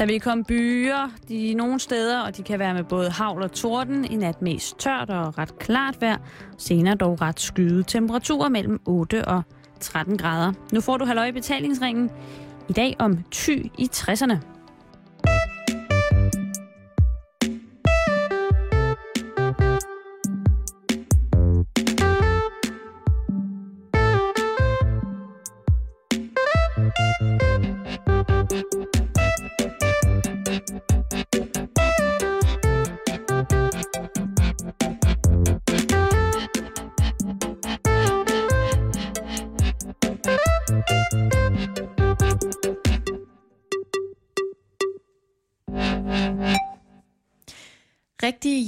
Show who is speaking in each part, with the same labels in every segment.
Speaker 1: Der vil komme byer de nogle steder, og de kan være med både havl og torden. I nat mest tørt og ret klart vejr. Senere dog ret skyde temperaturer mellem 8 og 13 grader. Nu får du halløj betalingsringen. I dag om ty i 60'erne.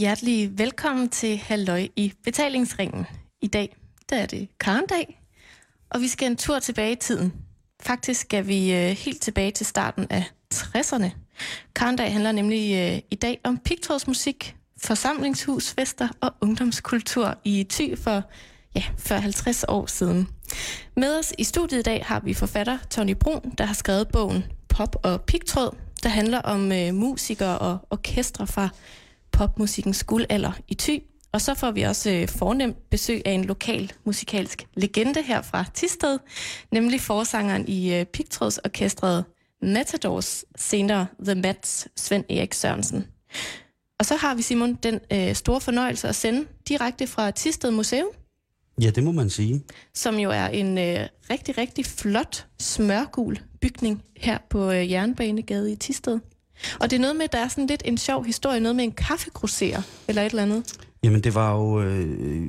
Speaker 2: Hjertelig velkommen til Halløj i betalingsringen. I dag der er det karndag, og vi skal en tur tilbage i tiden. Faktisk skal vi øh, helt tilbage til starten af 60'erne. Karndag handler nemlig øh, i dag om pigtrådsmusik, forsamlingshusfester og ungdomskultur i Thy for ja, for 50 år siden. Med os i studiet i dag har vi forfatter Tony Brun, der har skrevet bogen Pop og Pigtråd, der handler om øh, musikere og orkestre fra popmusikkens guldalder i Thy. Og så får vi også øh, fornemt besøg af en lokal musikalsk legende her fra Tisted, nemlig forsangeren i øh, Pigtrådsorkestret Matadors, senere The Mats, Svend Erik Sørensen. Og så har vi, Simon, den øh, store fornøjelse at sende direkte fra Tisted Museum,
Speaker 3: Ja, det må man sige.
Speaker 2: som jo er en øh, rigtig, rigtig flot smørgul bygning her på øh, Jernbanegade i Tisted. Og det er noget med, at der er sådan lidt en sjov historie, noget med en kaffegrosser eller et eller andet.
Speaker 3: Jamen, det var jo øh,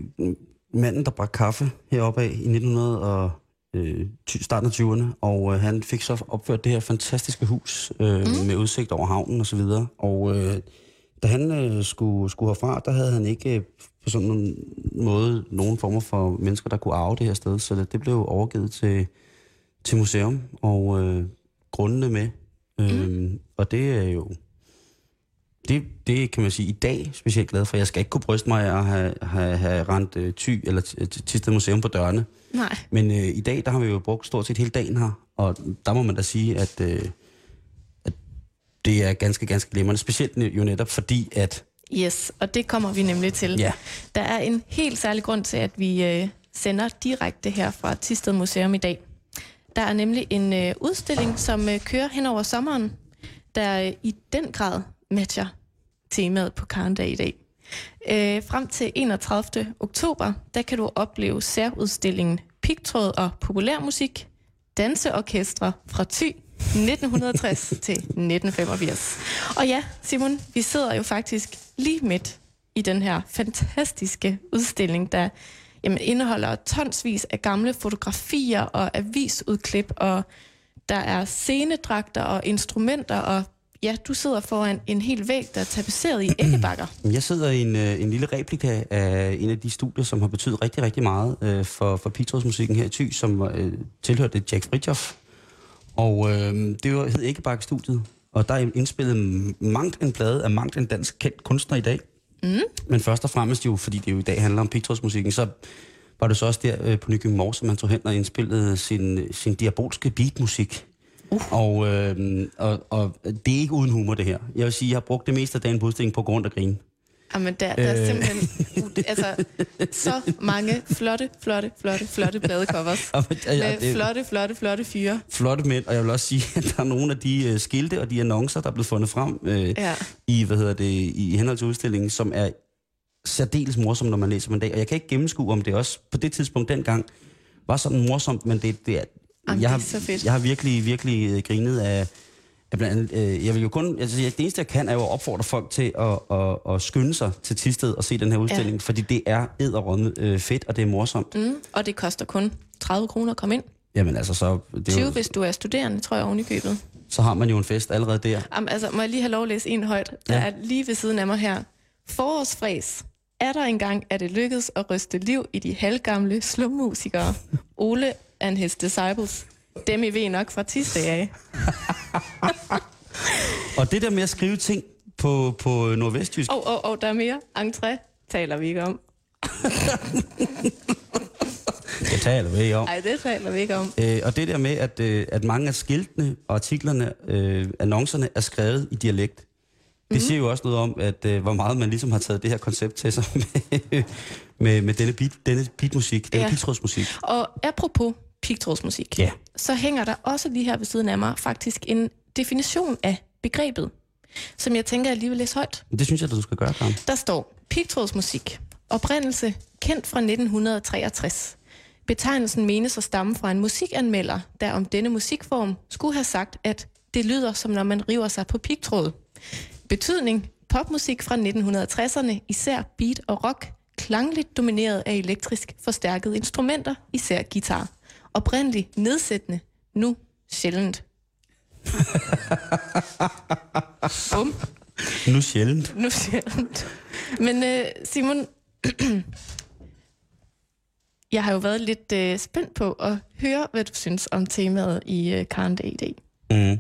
Speaker 3: manden, der bragte kaffe heroppe af i 1900 og øh, starten af 20'erne, og øh, han fik så opført det her fantastiske hus øh, mm. med udsigt over havnen og så videre. Og øh, da han øh, skulle, skulle herfra, der havde han ikke øh, på sådan en måde nogen former for mennesker, der kunne arve det her sted, så det, det blev overgivet til, til museum, og øh, grundene med. Øh, mm. Og det er jo det, det kan man sige i dag specielt glad for. Jeg skal ikke kunne bryste mig af at have, have, have rent øh, ty eller Tisted Museum på dørene.
Speaker 2: Nej.
Speaker 3: Men øh, i dag, der har vi jo brugt stort set hele dagen her, og der må man da sige, at, øh, at det er ganske, ganske glimrende. Specielt jo netop fordi, at
Speaker 2: Yes, og det kommer vi nemlig til.
Speaker 3: Ja.
Speaker 2: Der er en helt særlig grund til, at vi øh, sender direkte her fra Tisted Museum i dag. Der er nemlig en øh, udstilling, som øh, kører hen over sommeren, der i den grad matcher temaet på Karendag i dag. Øh, frem til 31. oktober, der kan du opleve særudstillingen Pigtråd og populærmusik, danseorkestre fra Thy 1960 til 1985. Og ja, Simon, vi sidder jo faktisk lige midt i den her fantastiske udstilling, der jamen, indeholder tonsvis af gamle fotografier og avisudklip, og der er scenedragter og instrumenter, og ja, du sidder foran en hel væg, der er tapetseret i æggebakker.
Speaker 3: jeg sidder i en, øh, en lille replika af en af de studier, som har betydet rigtig, rigtig meget øh, for, for Pigtrådsmusikken her i Thy, som øh, tilhørte Jack Fritjof. Og øh, det var, hed Æggebakke-studiet, og der er indspillet mangt en plade af mangt en dansk kendt kunstner i dag. Mm. Men først og fremmest jo, fordi det jo i dag handler om pigtrådsmusikken, så var det så også der øh, på Nykøbing Mors, som man tog hen og indspillede sin, sin diabolske beatmusik. Uh. Og, øh, og, og det er ikke uden humor, det her. Jeg vil sige, jeg har brugt det meste af dagen på udstillingen på rundt og grine.
Speaker 2: Jamen, der, der er
Speaker 3: Øh.
Speaker 2: simpelthen uh, altså, så mange flotte, flotte, flotte, flotte pladecovers.
Speaker 3: Jamen, ja, ja,
Speaker 2: med
Speaker 3: det-
Speaker 2: flotte, flotte, flotte fyre.
Speaker 3: flotte mænd, og jeg vil også sige, at der er nogle af de øh, skilte og de annoncer, der er blevet fundet frem øh,
Speaker 2: Ja.
Speaker 3: i, hvad hedder det, i henhold til udstillingen, som er særdeles morsomt, når man læser dem en dag. Og jeg kan ikke gennemskue, om det også på det tidspunkt dengang var sådan morsomt, men det, det er...
Speaker 2: Jamen,
Speaker 3: jeg,
Speaker 2: det er
Speaker 3: har,
Speaker 2: så fedt.
Speaker 3: jeg har virkelig, virkelig øh, grinet af, af blandt andet, øh, jeg vil jo kun, altså det eneste jeg kan, er jo at opfordre folk til at, at, at skynde sig til Tisted og se den her udstilling, ja. fordi det er edderrømme øh, fedt, og det er morsomt. Mm.
Speaker 2: Mm, og det koster kun 30 kroner at komme ind.
Speaker 3: Jamen altså, så, det er
Speaker 2: 20,
Speaker 3: jo,
Speaker 2: hvis du er studerende, tror jeg, oven i købet.
Speaker 3: så har man jo en fest allerede der.
Speaker 2: Jamen, altså, må jeg lige have lov at læse en højt? Der
Speaker 3: Ja.
Speaker 2: er lige ved siden af mig her. Forårsfræs. Er der engang, at det lykkedes at ryste liv i de halvgamle slummusikere? Ole and his disciples. Dem I ved nok fra Tisdag af.
Speaker 3: Og det der med at skrive ting på, på nordvestjysk,
Speaker 2: Og, og, og der er mere. Entré taler vi ikke om.
Speaker 3: jeg taler vi ikke om.
Speaker 2: Nej, det taler vi ikke om.
Speaker 3: Øh, og det der med, at, øh, at mange af skiltene og artiklerne, øh, annoncerne, er skrevet i dialekt, det
Speaker 2: Mhm.
Speaker 3: siger jo også noget om, at øh, hvor meget man ligesom har taget det her koncept til sig med, med, med denne, beat, denne beatmusik, denne
Speaker 2: Ja.
Speaker 3: pigtrådsmusik.
Speaker 2: Og apropos pigtrådsmusik,
Speaker 3: Ja.
Speaker 2: så hænger der også lige her ved siden af mig faktisk en definition af begrebet, som jeg tænker, jeg lige vil læse højt.
Speaker 3: Det synes jeg, at du skal gøre, Karen.
Speaker 2: Der står pigtrådsmusik. Oprindelse kendt fra 1963. Betegnelsen menes at stamme fra en musikanmelder, der om denne musikform skulle have sagt, at det lyder som når man river sig på pigtråd. Betydning popmusik fra 1960'erne, især beat og rock, klangligt domineret af elektrisk forstærkede instrumenter, især guitar. Oprindeligt nedsættende, nu sjældent. Bum.
Speaker 3: Nu sjældent.
Speaker 2: Nu sjældent. Men øh, Simon, jeg har jo været lidt øh, spændt på at høre, hvad du synes om temaet i øh, Karen i dag.
Speaker 3: Mm.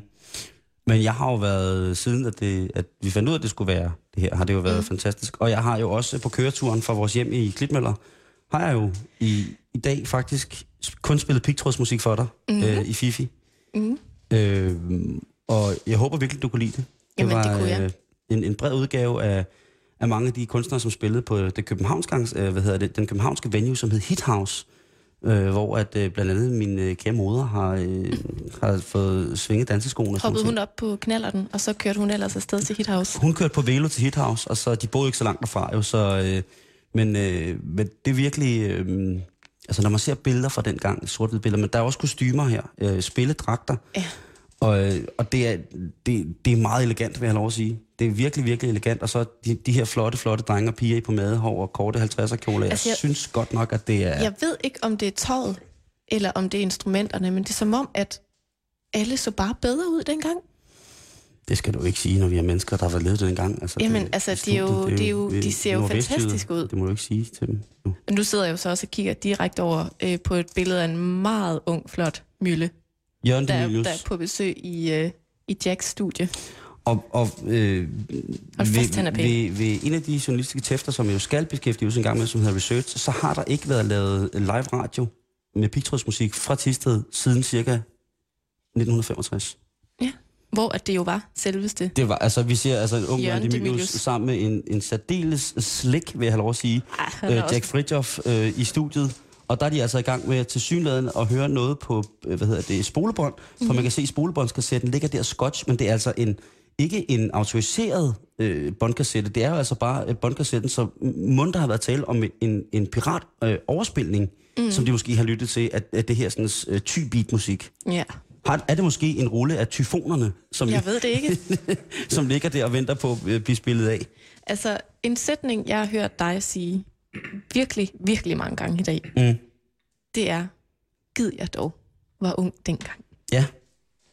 Speaker 3: Men jeg har jo været, siden at, det, at vi fandt ud af, at det skulle være det her, har det jo været mm. fantastisk. Og jeg har jo også på køreturen fra vores hjem i Klitmøller, har jeg jo i, i dag faktisk kun spillet pigtrådsmusik for dig mm-hmm. øh, i Fifi.
Speaker 2: Mm.
Speaker 3: Øh, og jeg håber virkelig, du kunne lide det.
Speaker 2: Jamen, det kunne jeg.
Speaker 3: Øh, en, en bred udgave af, af mange af de kunstnere, som spillede på det københavnske, øh, hvad hedder det, den københavnske venue, som hed Hit House. Øh, hvor at øh, blandt andet min øh, kære moder har, øh, har fået svinget danseskoene.
Speaker 2: Hoppede hun op på knallerten, og så kørte hun ellers afsted til Hit House.
Speaker 3: hun kørte på Velo til Hit House, og så de boede ikke så langt derfra jo, så, øh, men, øh, men det er virkelig, øh, altså når man ser billeder fra den gang, sort billeder, men der er også kostymer her, øh, spilledragter,
Speaker 2: Ja.
Speaker 3: og, øh, og det, er, det, det er meget elegant, vil jeg have lov at sige. Det er virkelig, virkelig elegant, og så de, de her flotte, flotte drenge og piger i pomade og korte 50'er kjoler, jeg,
Speaker 2: Altså, jeg-
Speaker 3: jeg synes godt nok, at det er...
Speaker 2: Jeg ved ikke, om det er tøjet, eller om det er instrumenterne, men det er som om, at alle så bare bedre ud dengang.
Speaker 3: Det skal du ikke sige, når vi er mennesker, der har været levet dengang. Altså,
Speaker 2: Jamen,
Speaker 3: det,
Speaker 2: altså, de er jo-
Speaker 3: studiet,
Speaker 2: de er jo- de ser jo fantastiske ud.
Speaker 3: Det må du ikke sige til dem. nu.
Speaker 2: Nu sidder jeg jo så også og kigger direkte over øh, på et billede af en meget ung, flot Mølle,
Speaker 3: Jørgen
Speaker 2: der,
Speaker 3: Demilius.
Speaker 2: der er på besøg i, øh, i Jacks studie.
Speaker 3: Og, og øh,
Speaker 2: fast,
Speaker 3: ved, ved, ved en af de journalistiske tæfter, som jo skal beskæftiges en gang med, som hedder Research, så har der ikke været lavet live radio med pigtrådsmusik fra Tisted siden cirka 1965.
Speaker 2: Hvor at det jo var selveste.
Speaker 3: Det var, altså, vi ser altså en ung
Speaker 2: Jørgen
Speaker 3: Demilius sammen med en, en særdeles slik, vil jeg have lov at sige,
Speaker 2: Ej,
Speaker 3: øh, Jack Fridjof øh, i studiet. Og der er de altså i gang med til synligheden at høre noget på, øh, hvad hedder det, spolebånd. For
Speaker 2: Mhm.
Speaker 3: man kan se, at spolebåndskassetten ligger der scotch, men det er altså en, ikke en autoriseret øh, båndkassette. Det er jo altså bare øh, båndkassetten, så mund der har været tale om en, en pirat øh, overspilning, mm. som de måske har lyttet til, at, at det her sådan, øh, ty-beat musik.
Speaker 2: Ja,
Speaker 3: Har, er det måske en rulle af tyfonerne, som,
Speaker 2: jeg ved det ikke.
Speaker 3: som ligger der og venter på at øh, blive spillet af?
Speaker 2: Altså, en sætning, jeg har hørt dig sige virkelig, virkelig mange gange i dag,
Speaker 3: Mm.
Speaker 2: det er, gid jeg dog var ung dengang.
Speaker 3: Ja.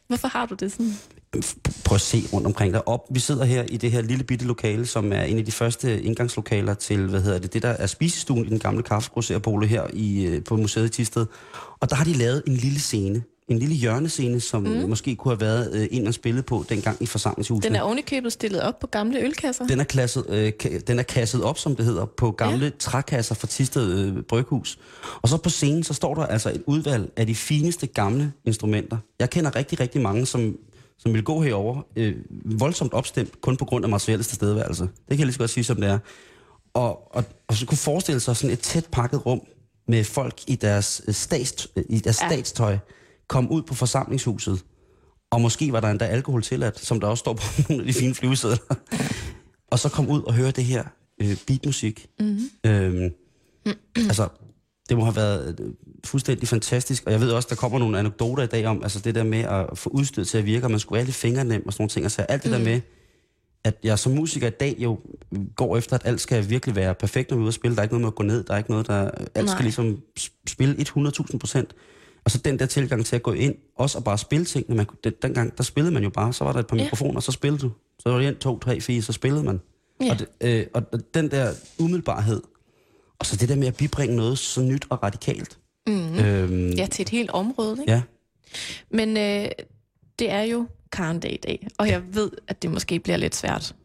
Speaker 2: Hvorfor har du det sådan?
Speaker 3: Prøv at se rundt omkring dig. Op, vi sidder her i det her lille bitte lokale, som er en af de første indgangslokaler til, hvad hedder det, det der er spisestuen i den gamle kaffegrosserbole her i, øh, på museet i Tisted. Og der har de lavet en lille scene, en lille hjørnescene, som mm. måske kunne have været øh, en, man spillede på dengang i forsamlingshuset.
Speaker 2: Den er ovenikøbet stillet op på gamle ølkasser.
Speaker 3: Den er, klasset, øh, den er kasset op, som det hedder, på gamle ja. trækasser fra Tisted øh, Bryghus. Og så på scenen, så står der altså et udvalg af de fineste gamle instrumenter. Jeg kender rigtig, rigtig mange, som, som vil gå herover øh, voldsomt opstemt, kun på grund af materiellets tilstedeværelse. Det kan jeg lige så godt sige, som det er. Og, og, og så kunne forestille sig sådan et tæt pakket rum med folk i deres, øh, stats, øh, i deres
Speaker 2: ja.
Speaker 3: statstøj, kom ud på forsamlingshuset, og måske var der endda alkohol tilladt, som der også står på nogle af de fine flyvesedler. og så kom ud og høre det her øh, beatmusik. Mm-hmm. Øhm, altså, det må have været øh, fuldstændig fantastisk, og jeg ved også, der kommer nogle anekdoter i dag om, altså det der med at få udstyret til at virke, og man skulle lidt fingernem og sådan nogle ting, altså alt det mm. der med, at jeg som musiker i dag jo går efter, at alt skal virkelig være perfekt, når vi er ude at spille. Der er ikke noget med at gå ned, der er ikke noget, der... Alt
Speaker 2: Nej.
Speaker 3: skal ligesom spille 100.000 procent. Og så den der tilgang til at gå ind, også at bare spille ting. Når man, den, dengang, der spillede man jo bare, så var der et par
Speaker 2: Ja.
Speaker 3: mikrofoner, så spillede du. Så var det 1, 2, 3, 4, så spillede man.
Speaker 2: Ja.
Speaker 3: Og, det, øh, og den der umiddelbarhed, og så det der med at bibringe noget så nyt og radikalt.
Speaker 2: Mm.
Speaker 3: Øhm,
Speaker 2: Ja, til et helt område. Ikke?
Speaker 3: ja.
Speaker 2: Men øh, det er jo Karen Dag i dag, og jeg ved, at det måske bliver lidt svært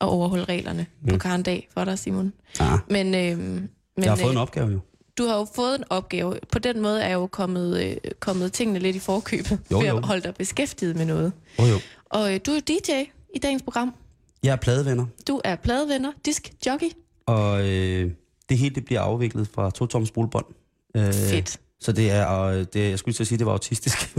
Speaker 2: at overholde reglerne mm. på Karen Dag for dig, Simon.
Speaker 3: Ah,
Speaker 2: Men, øh, men
Speaker 3: jeg har fået
Speaker 2: øh,
Speaker 3: en opgave jo.
Speaker 2: du har jo fået en opgave. På den måde er jo kommet, øh, kommet tingene lidt i forkøbet,
Speaker 3: Jo,
Speaker 2: ved
Speaker 3: jo.
Speaker 2: at holde dig beskæftiget med noget.
Speaker 3: Oh, jo.
Speaker 2: Og øh, du er DJ i dagens program.
Speaker 3: Jeg er pladevenner,
Speaker 2: Du er pladevenner, disk jockey.
Speaker 3: og øh, det hele det bliver afviklet fra to toms spolebånd. Øh,
Speaker 2: Fedt.
Speaker 3: Så det er, og det, jeg skulle til at sige, det var autistisk.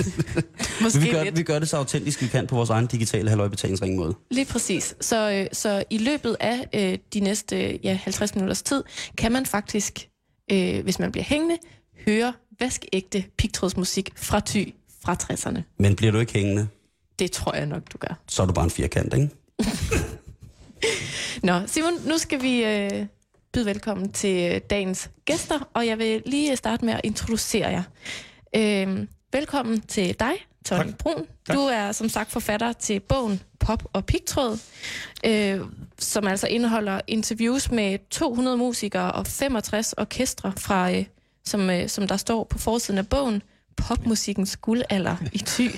Speaker 2: Måske
Speaker 3: vi gør,
Speaker 2: lidt.
Speaker 3: vi gør det så autentisk, vi kan på vores egen digitale halvøjbetalingsring måde.
Speaker 2: Lige præcis. Så, øh, så i løbet af øh, de næste ja, 50 minutters tid, kan man faktisk, øh, hvis man bliver hængende, høre vaskeægte pigtrådsmusik fra Ty fra 60'erne.
Speaker 3: Men bliver du ikke hængende,
Speaker 2: Det tror jeg nok, du gør.
Speaker 3: så er du bare en firkant, ikke?
Speaker 2: Nå, Simon, nu skal vi øh, byde velkommen til øh, dagens gæster, og jeg vil lige starte med at introducere jer. Øh, velkommen til dig, Tony
Speaker 4: Tak.
Speaker 2: Brun.
Speaker 4: Tak.
Speaker 2: Du er som sagt forfatter til bogen Pop og Pigtråd, øh, som altså indeholder interviews med 200 musikere og 65 orkestre, fra, øh, som, øh, som der står på forsiden af bogen, Popmusikkens guldalder i Thy.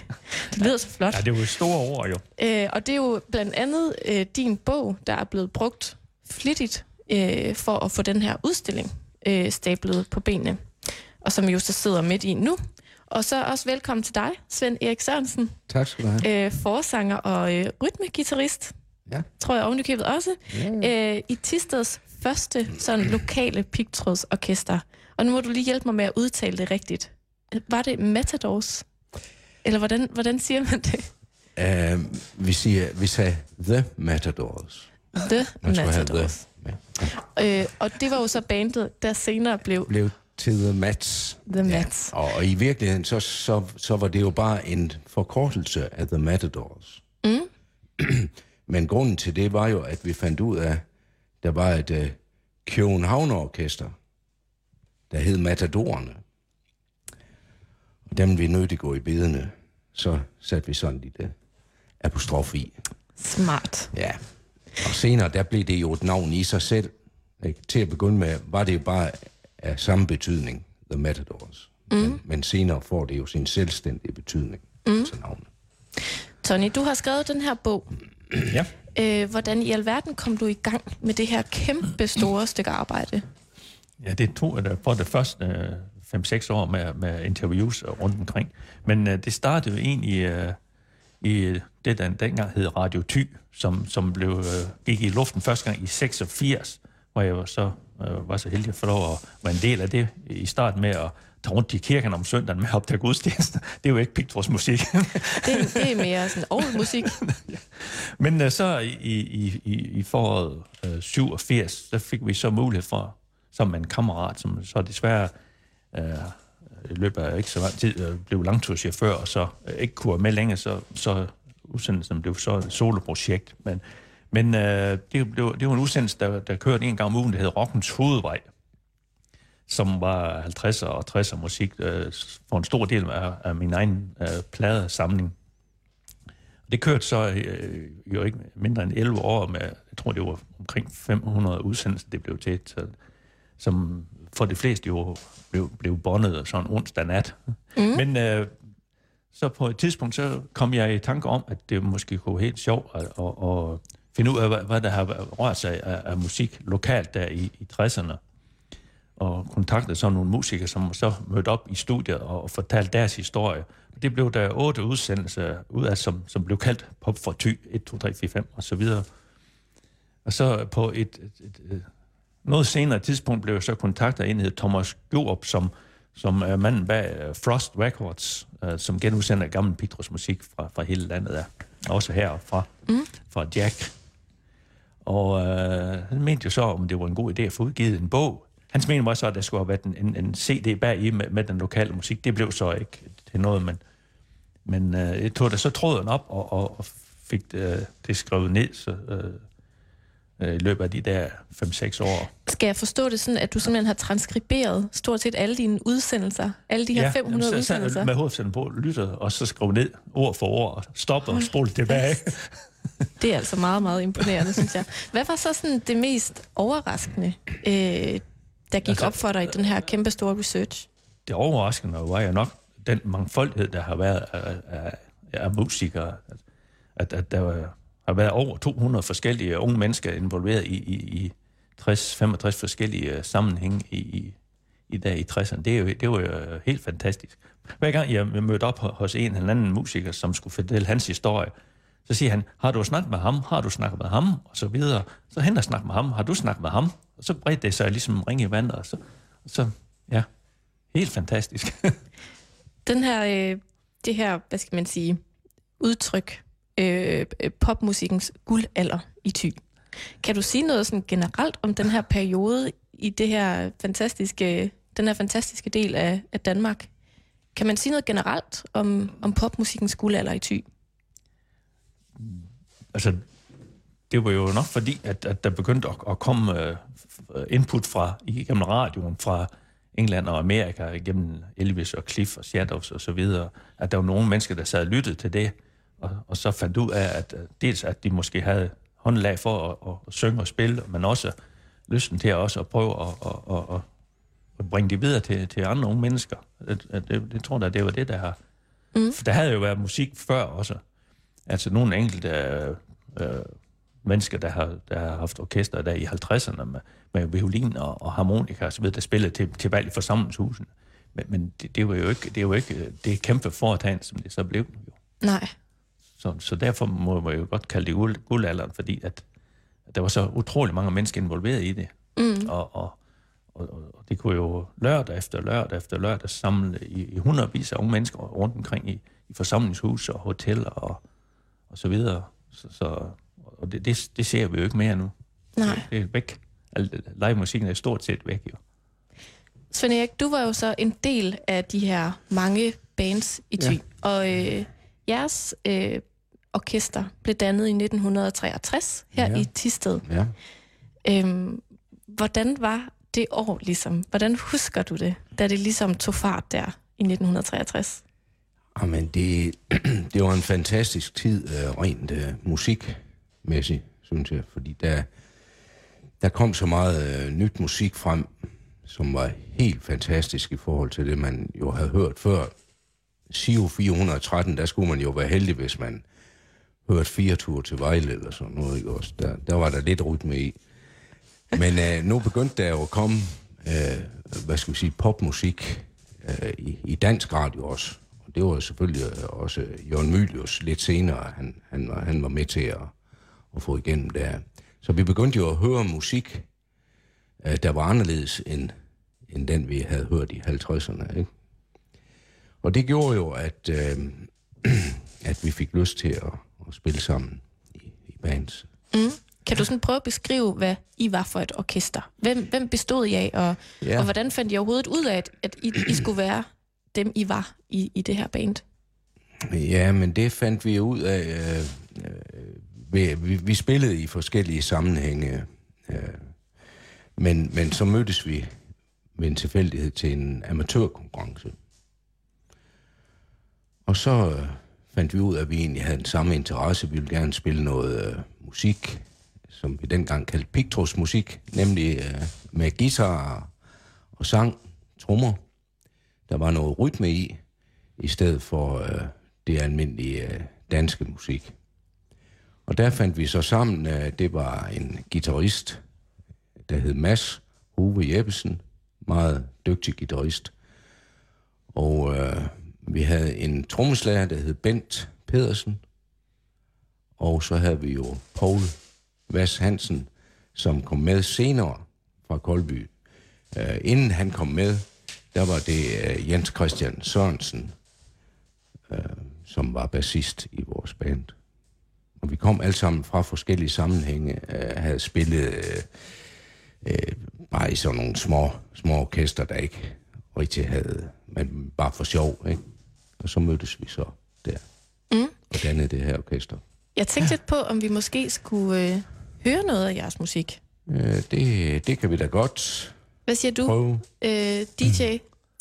Speaker 2: Det lyder så flot.
Speaker 4: Ja, det er jo et store ord, jo.
Speaker 2: Øh, og det er jo blandt andet øh, din bog, der er blevet brugt flittigt øh, for at få den her udstilling øh, stablet på benene, og som vi jo så sidder midt i nu. Og så også velkommen til dig, Svend Erik Sørensen,
Speaker 5: Tak skal du have.
Speaker 2: øh, forsanger og øh, rytmegitarrist,
Speaker 5: Ja.
Speaker 2: tror jeg ovenikøbet også, øh, i Tisteds første sådan lokale pigtrådsorkester. Og nu må du lige hjælpe mig med at udtale det rigtigt. Var det Matadors? Eller hvordan, hvordan siger man det?
Speaker 5: Uh, vi, siger, vi sagde The Matadors.
Speaker 2: The
Speaker 5: Man
Speaker 2: Matadors.
Speaker 5: The.
Speaker 2: Øh, og det var jo så bandet, der senere blev
Speaker 5: Blev til The Mats.
Speaker 2: The Mats.
Speaker 5: Ja. Og, i virkeligheden, så, så, så var det jo bare en forkortelse af The Matadors.
Speaker 2: Mm.
Speaker 5: Men grunden til det var jo, at vi fandt ud af, der var et uh, Københavner-orkester, der hed Matadorerne. Og dem vi nødt til at gå i bedene, så satte vi sådan lidt apostrof i.
Speaker 2: Smart.
Speaker 5: Ja. Og senere, der blev det jo et navn i sig selv. Ikke? Til at begynde med, var det jo bare af samme betydning, The Matadors. Mm. Men, men senere får det jo sin selvstændige betydning, mm. altså navnet.
Speaker 2: Tony, du har skrevet den her bog.
Speaker 4: Ja.
Speaker 2: Øh, hvordan i alverden kom du i gang med det her kæmpe store stykke arbejde?
Speaker 4: ja, det tog jeg for det første øh, 5-6 år med, med interviews rundt omkring. Men øh, det startede jo egentlig øh, i det, der dengang hed Radio Ty, som, som blev, øh, gik i luften første gang i 86, hvor jeg var så, øh, var så heldig at få lov at være en del af det i starten med at tage rundt i kirken om søndagen med at optage gudstjenesten. Det er jo ikke pigtrådsmusik.
Speaker 2: Det, det er mere sådan orgelmusik.
Speaker 4: Men uh, så i, i, i, i foråret uh, 87, så fik vi så mulighed for, med en kammerat, som så desværre uh, i løbet af ikke så lang tid øh, blev langturschauffør, og så øh, ikke kunne være med længere, så, så udsendelsen blev så et soloprojekt. Men, men øh, det, blev, det var en udsendelse, der, der kørte en gang om ugen, der hed Rockens Hovedvej, som var 50'er og 60'er musik øh, for en stor del af, af min egen øh, pladesamling. Det kørte så øh, jo ikke mindre end 11 år med, jeg tror det var omkring 500 udsendelser, det blev til, så, som for de fleste jo blev, blev bondet sådan onsdag nat. Mm. Men øh, så på et tidspunkt, så kom jeg i tanke om, at det måske kunne være helt sjovt at, at, at finde ud af, hvad, hvad der har rørt sig af, af musik lokalt der i, i 60'erne. Og kontaktede så nogle musikere, som så mødte op i studiet og fortalte deres historie. Det blev der otte udsendelser ud af, som, som blev kaldt Pop for Ty, 1, 2, 3, 4, 5 og så videre. Og så på et, et, et, et noget senere tidspunkt blev jeg så kontaktet af en, hed Thomas Gjorup, som, som er manden bag øh, Frost Records, uh, som genudsender gammel Petros musik fra, fra hele landet der. Også her fra, mm. fra Jack. Og uh, han mente jo så, om det var en god idé at få udgivet en bog. Hans mening var så, at der skulle have været en, en, en CD bag i med, med den lokale musik. Det blev så ikke til noget, men, men uh, jeg tog da så tråden op og, og, og fik uh, det skrevet ned så, uh, uh, i løbet af de der 5-6 år.
Speaker 2: Skal jeg forstå det sådan, at du simpelthen har transkriberet stort set alle dine udsendelser? Alle de her 500
Speaker 4: så,
Speaker 2: udsendelser?
Speaker 4: Så, med hovedsætten på, lyttede, og så skrev ned ord for ord, og stoppede og spolede tilbage.
Speaker 2: Det er altså meget, meget imponerende, synes jeg. Hvad var så sådan det mest overraskende, øh, der gik Altså, op for dig i den her kæmpe store research?
Speaker 4: det overraskende var jo nok den mangfoldighed, der har været af, af, af musikere. At, at der var, har været over 200 forskellige unge mennesker involveret i, i, i 60-65 forskellige øh, sammenhænge i, i, i dag i 60'erne. Det, er jo, det var jo øh, helt fantastisk. Hver gang jeg mødte op hos en eller anden musiker, som skulle fortælle hans historie, så siger han, har du snakket med ham? Har du snakket med ham? Og så videre. Så hen og snakke med ham. Har du snakket med ham? Og så bredte det sig ligesom ring i vandet. Og så, og så ja, helt fantastisk.
Speaker 2: Den her, øh, det her, hvad skal man sige, udtryk, øh, popmusikkens guldalder i ty. Kan du sige noget sådan generelt om den her periode i det her fantastiske, den her fantastiske del af, af Danmark? Kan man sige noget generelt om, om popmusikkens guldalder i ty?
Speaker 4: Altså, det var jo nok fordi, at, at der begyndte at, at komme uh, input fra igennem radioen fra England og Amerika, igennem Elvis og Cliff og Shadows og så videre, at der var nogle mennesker, der sad og lyttede til det, og, og så fandt ud af, at dels at de måske havde håndlag for at, at, at synge og spille, men også lysten til at også at prøve at, at, at, at bringe det videre til, til andre unge mennesker. Det, det, det tror jeg, det var det, der har... Mm. For der havde jo været musik før også. Altså nogle enkelte øh, mennesker, der har, der har haft orkester der i 50'erne med, med violin og, og harmonika og så videre, der spillede til, til valg i forsamlingshusen. Men, men det, det, var jo ikke, det er jo ikke det kæmpe foretagende, som det så blev. Jo.
Speaker 2: Nej.
Speaker 4: Så, så derfor må man jo godt kalde det guld, guldalderen, fordi at, at der var så utrolig mange mennesker involveret i det. Mm. Og, og, og, og det kunne jo lørdag efter lørdag efter lørdag samle i, i hundredvis af unge mennesker rundt omkring i, i forsamlingshus og hoteller og, og så videre. Så, så, og det, det, det ser vi jo ikke mere nu.
Speaker 2: Nej.
Speaker 4: Det er væk. Live-musikken er stort set væk, jo.
Speaker 2: Svend Erik, du var jo så en del af de her mange bands i Thy. Ja. Og øh, jeres øh, orkester blev dannet i 1963 her ja. i Tisted.
Speaker 5: Ja.
Speaker 2: Øhm, hvordan var det år ligesom? Hvordan husker du det, da det ligesom tog fart der i 1963?
Speaker 5: Jamen, det, det var en fantastisk tid, uh, rent uh, musikmæssigt, synes jeg, fordi der, der kom så meget uh, nyt musik frem, som var helt fantastisk i forhold til det, man jo havde hørt før. SIO 413, der skulle man jo være heldig, hvis man hørt fire ture til Vejle eller sådan noget. Ikke? Også der, der var der lidt rytme i. Men øh, nu begyndte der jo at komme, øh, hvad skal vi sige, popmusik øh, i, i dansk radio også. Og det var selvfølgelig øh, også Jørgen Mylius lidt senere, han, han, var, han var med til at, at få igennem der. Så vi begyndte jo at høre musik, øh, der var anderledes end, end den, vi havde hørt i 50'erne. Ikke? Og det gjorde jo, at, øh, at vi fik lyst til at, at spille sammen i, i bands.
Speaker 2: Mm. Kan du sådan prøve at beskrive, hvad I var for et orkester? Hvem, hvem bestod I af, og, ja. og hvordan fandt I overhovedet ud af, at, at I, I skulle være dem, I var i, i det her band?
Speaker 5: Ja, men det fandt vi ud af. Øh, øh, vi, vi spillede i forskellige sammenhænge, øh, men, men så mødtes vi ved en tilfældighed til en amatørkonkurrence. Og så øh, fandt vi ud af, at vi egentlig havde den samme interesse. Vi ville gerne spille noget øh, musik, som vi dengang kaldte Pictros musik, nemlig øh, med guitar og sang, trommer. Der var noget rytme i, i stedet for øh, det almindelige øh, danske musik. Og der fandt vi så sammen, øh, det var en guitarist, der hed Mads Hove Jeppesen, meget dygtig guitarist. Og øh, vi havde en trommeslager, der hed Bent Pedersen. Og så havde vi jo Paul Vas Hansen, som kom med senere fra Koldby. Øh, inden han kom med, der var det øh, Jens Christian Sørensen, øh, som var bassist i vores band. Og vi kom alle sammen fra forskellige sammenhænge, øh, havde spillet øh, øh, bare i sådan nogle små, små orkester, der ikke rigtig havde, men bare for sjov, ikke? Og så mødtes vi så der
Speaker 2: mm.
Speaker 5: og dannede det her orkester.
Speaker 2: Jeg tænkte lidt på, om vi måske skulle øh, høre noget af jeres musik.
Speaker 5: Øh, det, det kan vi da godt
Speaker 2: Hvad siger du,
Speaker 5: prøve.
Speaker 2: øh, DJ?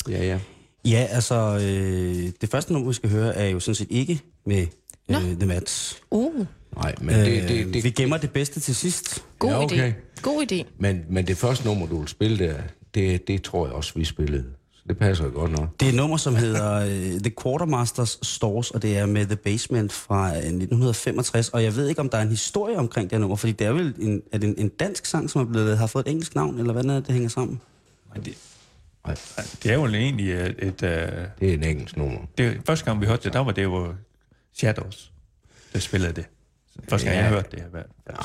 Speaker 5: Ja, ja.
Speaker 3: Ja, altså, øh, det første nummer, vi skal høre, er jo sådan set ikke med
Speaker 2: Nå.
Speaker 3: øh, The Mats.
Speaker 2: Uh,
Speaker 5: Nej, men det, det,
Speaker 3: Øh,
Speaker 5: det,
Speaker 3: vi gemmer det bedste til sidst.
Speaker 2: god
Speaker 5: Ja,
Speaker 2: ja,
Speaker 5: okay.
Speaker 2: idé. God idé.
Speaker 5: men, men det første nummer, du vil spille der, det, det tror jeg også, vi spillede. Det passer godt nok.
Speaker 3: Det er et nummer, som hedder øh, The Quartermasters Stores, og det er med The Basement fra øh, 1965. Og jeg ved ikke, om der er en historie omkring det her nummer, fordi det er vel en, er det en, en dansk sang, som er blevet, har fået et engelsk navn, eller hvordan er det, det hænger sammen?
Speaker 4: Men det,
Speaker 5: Nej,
Speaker 4: Det er jo egentlig et... et uh,
Speaker 5: det er en engelsk nummer.
Speaker 4: det, første gang vi hørte det, der var det jo Shadows, der spillede det. Første gang
Speaker 5: Ja.
Speaker 4: jeg hørte det. Hvad,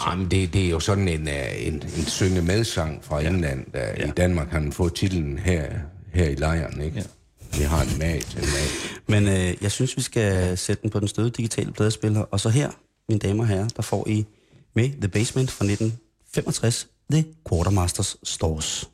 Speaker 5: Ja, men det, det er jo sådan en, øh, en, en synge medsang fra England. Der,
Speaker 4: Ja.
Speaker 5: I Danmark har den fået titlen her, her i lejren, ikke?
Speaker 4: Ja.
Speaker 5: Vi har en mag til en mag.
Speaker 3: Men øh, jeg synes, vi skal sætte den på den støde digitale pladespiller. Og så her, mine damer og herrer, der får I med The Basement fra 1965, The Quartermasters Stores.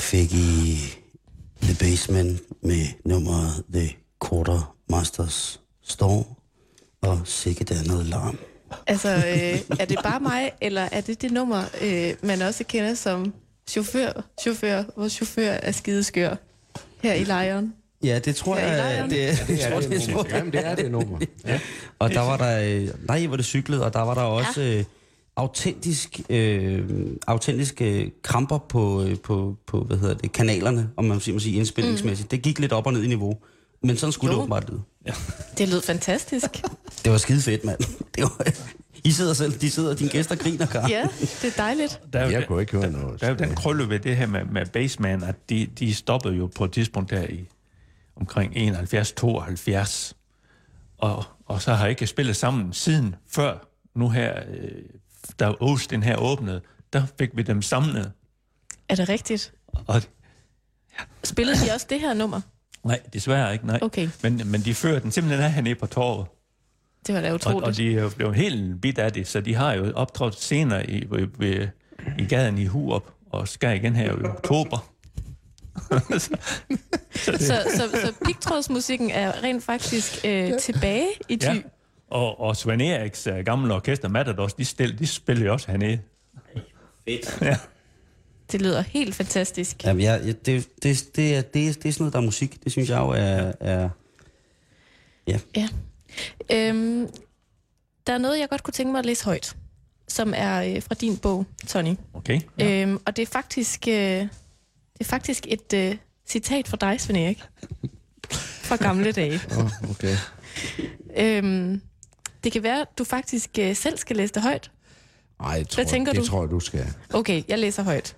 Speaker 3: Her fik I The Basement med nummeret The Quartermasters Store, og sikkert der noget larm.
Speaker 2: Altså, øh, er det bare mig, eller er det det nummer, øh, man også kender som chauffør, chauffør, hvor chauffør er skideskør her i lejren?
Speaker 3: Ja, det tror
Speaker 2: Her
Speaker 3: jeg,
Speaker 2: lejren?
Speaker 3: det,
Speaker 5: Det er det,
Speaker 3: det,
Speaker 5: nummer.
Speaker 3: jeg.
Speaker 5: Jamen, det er det nummer. Ja.
Speaker 3: Og der var der, øh, nej, hvor det cyklede, og der var der også øh, autentisk, øh, autentiske kramper på, øh, på, på, hvad hedder det, kanalerne, om man må sige indspillingsmæssigt. Mm. Det gik lidt op og ned i niveau. Men sådan skulle
Speaker 2: Jo.
Speaker 3: det åbenbart lyde.
Speaker 2: Det lød fantastisk.
Speaker 3: Det var skide fedt, mand. Det var, I sidder selv, de sidder, dine gæster griner, Karen.
Speaker 2: Ja, det er dejligt.
Speaker 4: der er jo
Speaker 5: Jeg kunne ikke høre noget.
Speaker 4: Der er jo den krølle ved det her med, med Baseman, at de, de stoppede jo på et tidspunkt der i omkring 71-72. Og, og så har jeg ikke spillet sammen siden før nu her, øh, da Austin her åbnede, der fik vi dem samlet.
Speaker 2: Er det rigtigt?
Speaker 4: Og,
Speaker 2: Spillede de også det her nummer?
Speaker 4: nej, desværre ikke, nej.
Speaker 2: Okay.
Speaker 4: Men, men de førte den simpelthen af hernede på torvet.
Speaker 2: Det var da
Speaker 4: Og,
Speaker 2: utroligt.
Speaker 4: og de er jo blevet helt bit af det, så de har jo optrådt senere i, ved, i gaden i Hurup, og skal igen her i oktober.
Speaker 2: Så, så, så pigtrådsmusikken er rent faktisk øh, tilbage i Thy.
Speaker 4: Ja. Og, og Svend Eriks uh, gamle orkester Matadors, de, stil, de spiller jo også hernede.
Speaker 3: Fedt.
Speaker 4: Ja.
Speaker 2: Det lyder helt fantastisk.
Speaker 3: Jamen, jeg, jeg, det, det, det, er, det, er, det er sådan noget, der er musik. Det synes jeg jo er... er
Speaker 2: Ja. Øhm, der er noget, jeg godt kunne tænke mig at læse højt, som er øh, fra din bog, Tony.
Speaker 4: Okay.
Speaker 2: Ja. Øhm, og det er faktisk, øh, det er faktisk et øh, citat fra dig, Svend Erik. Fra gamle dage.
Speaker 5: Oh, okay.
Speaker 2: Øhm, det kan være, at du faktisk øh, selv skal læse det højt.
Speaker 5: Ej, jeg tror,
Speaker 2: tænker
Speaker 5: det
Speaker 2: du?
Speaker 5: tror jeg, du skal.
Speaker 2: Okay, jeg læser højt.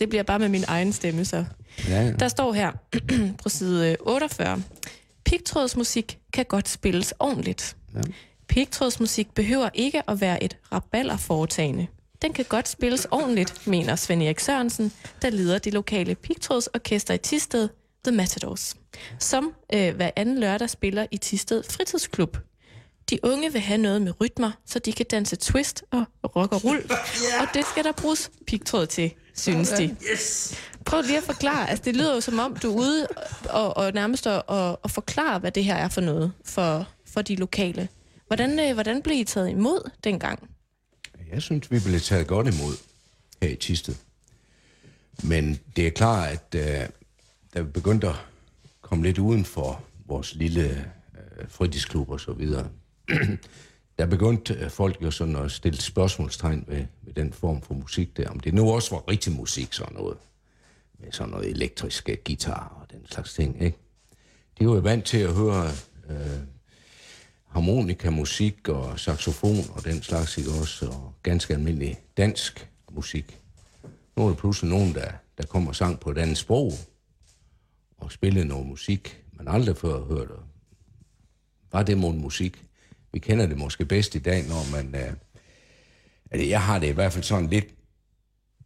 Speaker 2: Det bliver bare med min egen stemme, så.
Speaker 5: Ja, ja.
Speaker 2: Der står her på side 48. Pigtrådsmusik kan godt spilles ordentligt.
Speaker 5: Ja.
Speaker 2: Pigtrådsmusik behøver ikke at være et rabalderforetagende. Den kan godt spilles ordentligt, mener Svend Erik Sørensen, der leder det lokale pigtrådsorkester i Tisted, The Matadors, som øh, hver anden lørdag spiller i Tisted Fritidsklub. De unge vil have noget med rytmer, så de kan danse twist og rock og rull. yeah. Og det skal der bruges pigtråd til, synes de.
Speaker 3: Yes!
Speaker 2: Prøv lige at forklare. Altså, det lyder jo som om, du er ude og, og nærmest og, og, og forklare, hvad det her er for noget for, for de lokale. Hvordan, øh, hvordan blev I taget imod dengang?
Speaker 5: Jeg synes, vi blev taget godt imod her i Tisted. Men det er klart, at øh, da vi begyndte at komme lidt uden for vores lille øh, fritidsklub og så videre, der begyndte øh, folk jo sådan at stille spørgsmålstegn ved, ved den form for musik der. Om det nu også var rigtig musik, sådan noget. Med sådan noget elektriske øh, guitar og den slags ting, ikke? De var jo vant til at høre øh, harmonikamusik og saxofon og den slags, ikke også? Og ganske almindelig dansk musik. Nu er der pludselig nogen, der, der kommer og sang på et andet sprog og spillede noget musik, man aldrig før har hørt. Var det mod musik? Vi kender det måske bedst i dag, når man... Øh, altså, jeg har det i hvert fald sådan lidt,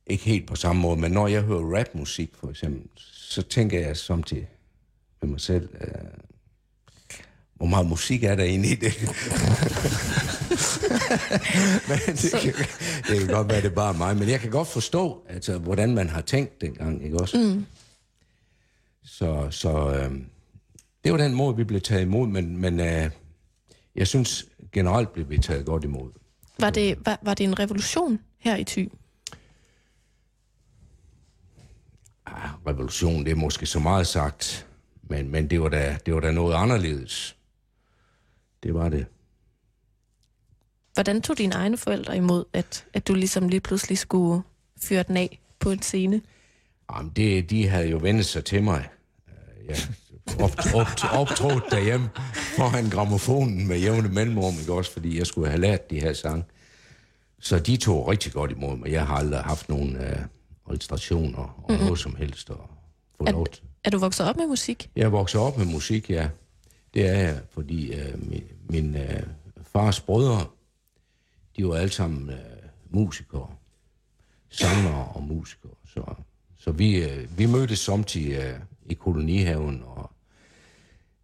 Speaker 5: ikke helt på samme måde, men når jeg hører rapmusik for eksempel, så tænker jeg samtidig med mig selv, øh, hvor meget musik er der inde i det? men det, kan, det kan godt være, det er bare mig, men jeg kan godt forstå, altså, hvordan man har tænkt dengang, ikke også? Mm. Så, så øh, det var den måde, vi blev taget imod, men, men øh, jeg synes generelt blev vi taget godt imod.
Speaker 2: Var det, var, var det en revolution her i Thy?
Speaker 5: Ah, revolution, det er måske så meget sagt, men, men det, var da, det var da noget anderledes. Det var det.
Speaker 2: Hvordan tog dine egne forældre imod, at, at du ligesom lige pludselig skulle fyre den af på en scene?
Speaker 5: Jamen, det, de havde jo vendt sig til mig. Øh, Jeg op, op, optrådt derhjemme foran gramofonen med jævne mellemrum, ikke også, fordi jeg skulle have lært de her sange. Så de tog rigtig godt imod mig. Jeg har aldrig haft nogen øh, registrationer og mm-hmm. noget som helst at få lov til.
Speaker 2: Er du vokset op med musik?
Speaker 5: Jeg er vokset op med musik, ja. Det er jeg, fordi øh, min, min øh, fars brødre, de var alle sammen øh, musikere. Sangere og musikere. Så, så vi, øh, vi mødtes samtidig øh, i kolonihaven og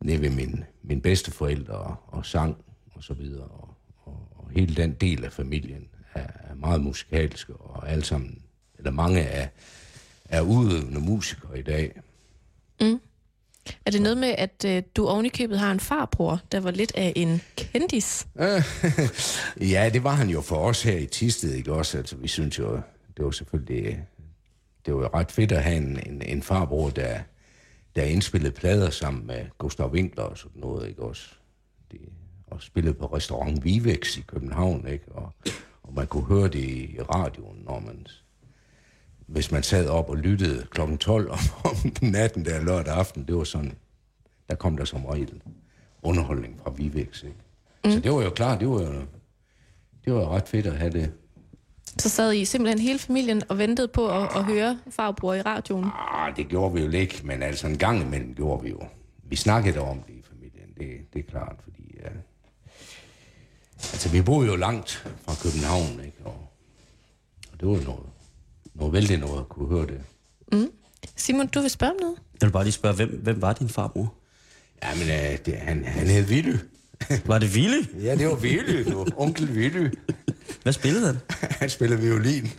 Speaker 5: nede ved min, min bedsteforældre og, og sang og så videre. Og, og, og hele den del af familien er, er meget musikalske, og alle sammen, eller mange er, er udøvende musikere i dag.
Speaker 2: Mm. Er det noget med, at øh, du ovenikøbet har en farbror, der var lidt af en kendis?
Speaker 5: ja, det var han jo for os her i Tisted, ikke også? Altså, vi synes jo, det var selvfølgelig, det var jo ret fedt at have en, en, en farbror, der, der indspillede plader sammen med Gustav Winkler og sådan noget, ikke også? Det, og spillede på restaurant Vivex i København, ikke? Og, og man kunne høre det i radioen, når man hvis man sad op og lyttede kl. 12 om, om natten der lørdag aften, det var sådan, der kom der som regel underholdning fra Vivex, ikke? Mm. Så det var jo klart, det var jo, det var ret fedt at have det.
Speaker 2: Så sad I simpelthen hele familien og ventede på at, at høre farbror i radioen?
Speaker 5: Ah, det gjorde vi jo ikke, men altså en gang imellem gjorde vi jo. Vi snakkede om det i familien, det, det er klart, fordi... Ja, altså, vi boede jo langt fra København, ikke? Og, og det var jo noget, noget vældig noget at kunne høre det.
Speaker 2: Mm. Simon, du vil spørge om noget?
Speaker 3: Jeg vil bare lige spørge, hvem, hvem var din farbror?
Speaker 5: Jamen, øh, det, han, han hed Willy.
Speaker 3: Var det Ville?
Speaker 5: ja, det var Willy, nu. onkel Willy.
Speaker 3: Hvad spillede han?
Speaker 5: han spillede violin.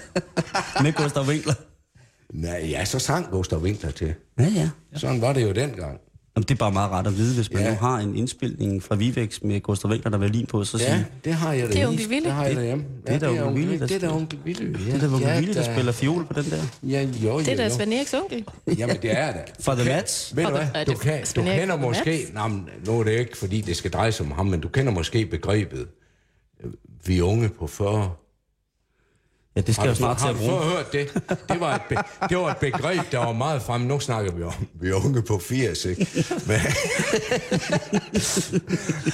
Speaker 3: Med Gustav Winkler?
Speaker 5: Nej, ja, så sang Gustav Winkler til.
Speaker 3: Ja, ja.
Speaker 5: Sådan var det jo dengang.
Speaker 3: Jamen, det er bare meget rart at vide, hvis man
Speaker 5: Ja.
Speaker 3: ja. nu har en indspilning fra Vivex med Gustav Winkler, der var lin på, så
Speaker 5: Ja,
Speaker 3: sige,
Speaker 5: det har jeg
Speaker 2: Det er
Speaker 5: da
Speaker 2: onkel Willy.
Speaker 5: Det har jeg
Speaker 3: Det-
Speaker 5: derhjemme.
Speaker 3: det er da onkel Willy, der
Speaker 5: Det er da onkel Willy.
Speaker 3: det er da Onkel
Speaker 5: Ja,
Speaker 3: Ville, der
Speaker 5: da-
Speaker 3: spiller fiol på den der.
Speaker 5: Ja, jo, jo,
Speaker 2: Det er da. Svend Eriks onkel.
Speaker 5: Jamen, det er det.
Speaker 3: For the Mats.
Speaker 5: Ved du hvad, du,
Speaker 2: det
Speaker 5: kan, du kender måske, men nu er det ikke, fordi det skal dreje sig om ham, men du kender måske begrebet, vi unge på 40.
Speaker 3: Ja, det skal
Speaker 5: Har
Speaker 3: jeg
Speaker 5: du,
Speaker 3: jo snart til
Speaker 5: har
Speaker 3: at
Speaker 5: du
Speaker 3: bruge.
Speaker 5: før hørt det? Det var, et be, det var et begreb, der var meget fremme. Nu snakker vi om, vi er unge på 80, ikke? Men,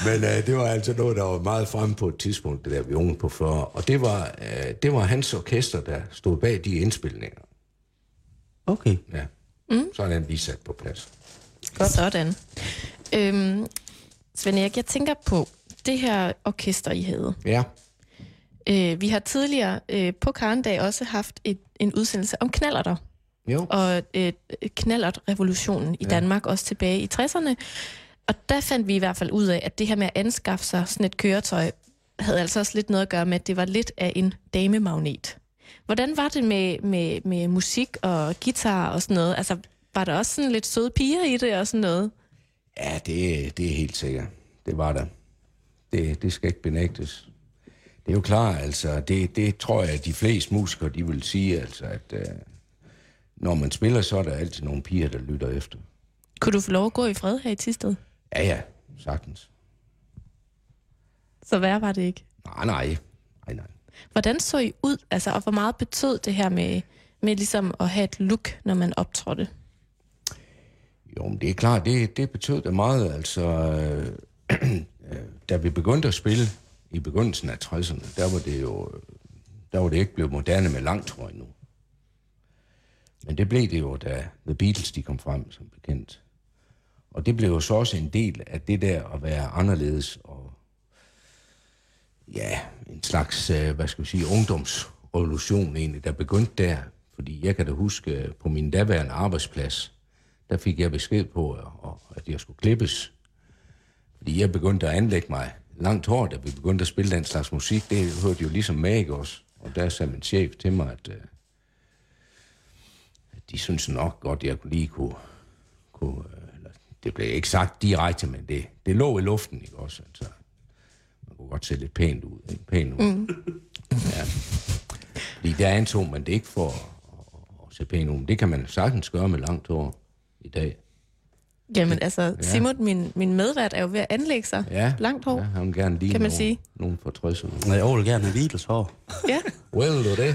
Speaker 5: men uh, det var altså noget, der var meget fremme på et tidspunkt, det der, vi er unge på 40. Og det var, uh, det var hans orkester, der stod bag de indspilninger.
Speaker 3: Okay.
Speaker 5: Ja. Mm. Så er den lige sat på plads.
Speaker 2: Godt. Sådan. Øhm, Svend Erik, jeg tænker på det her orkester, I havde.
Speaker 5: Ja.
Speaker 2: Øh, vi har tidligere øh, på Karendag også haft et, en udsendelse om knallerter.
Speaker 5: Jo.
Speaker 2: og øh, knallert-revolutionen i
Speaker 5: Ja.
Speaker 2: Danmark, også tilbage i 60'erne. Og der fandt vi i hvert fald ud af, at det her med at anskaffe sig sådan et køretøj, havde altså også lidt noget at gøre med, at det var lidt af en damemagnet. Hvordan var det med, med, med musik og guitar og sådan noget? Altså, var der også sådan lidt søde piger i det og sådan noget?
Speaker 5: Ja, det, det er helt sikkert. Det var der. Det, det skal ikke benægtes. Det er jo klart, altså, det, det tror jeg, at de fleste musikere, de vil sige, altså, at øh, når man spiller, så er der altid nogle piger, der lytter efter.
Speaker 2: Kunne du få lov at gå i fred her i Tisted?
Speaker 5: Ja, ja, sagtens.
Speaker 2: Så værre var det ikke.
Speaker 5: Nej, nej. Nej, nej.
Speaker 2: Hvordan så I ud, altså, og hvor meget betød det her med, med ligesom at have et look, når man optrådte?
Speaker 5: Jo, men det er klart, det, det betød det meget. Altså, øh, da vi begyndte at spille i begyndelsen af 60'erne, der var det jo der var det ikke blevet moderne med langt nu. Men det blev det jo, da The Beatles de kom frem, som bekendt. Og det blev jo så også en del af det der at være anderledes og ja, en slags, øh, hvad skal vi sige, ungdomsrevolution egentlig, der begyndte der. Fordi jeg kan da huske, øh, på min daværende arbejdsplads, der fik jeg besked på, at- at jeg skulle klippes. Fordi jeg begyndte at anlægge mig langt hår, da vi begyndte at spille den slags musik. Det hørte jo ligesom med, ikke også? Og der sagde min chef til mig, at, øh, at de synes nok godt, at jeg kunne lige kunne... kunne øh, eller, det blev ikke sagt direkte, men det, det lå i luften, ikke også? Altså, man kunne godt se lidt pænt ud. Ikke? Pænt ud. Mm. Ja. Fordi der antog man det ikke for at, at, at se pænt ud. Men det kan man sagtens gøre med langt hår i dag.
Speaker 2: Jamen altså, Simon, min, min medvært, er jo ved at anlægge sig.
Speaker 5: Ja,
Speaker 2: Langt hår.
Speaker 5: Ja, han vil gerne lige
Speaker 2: Kan man
Speaker 5: nogen,
Speaker 2: sige.
Speaker 5: nogen fra 60'erne.
Speaker 3: Jeg vil gerne have Beatles hår.
Speaker 2: Ja.
Speaker 5: Well, du det?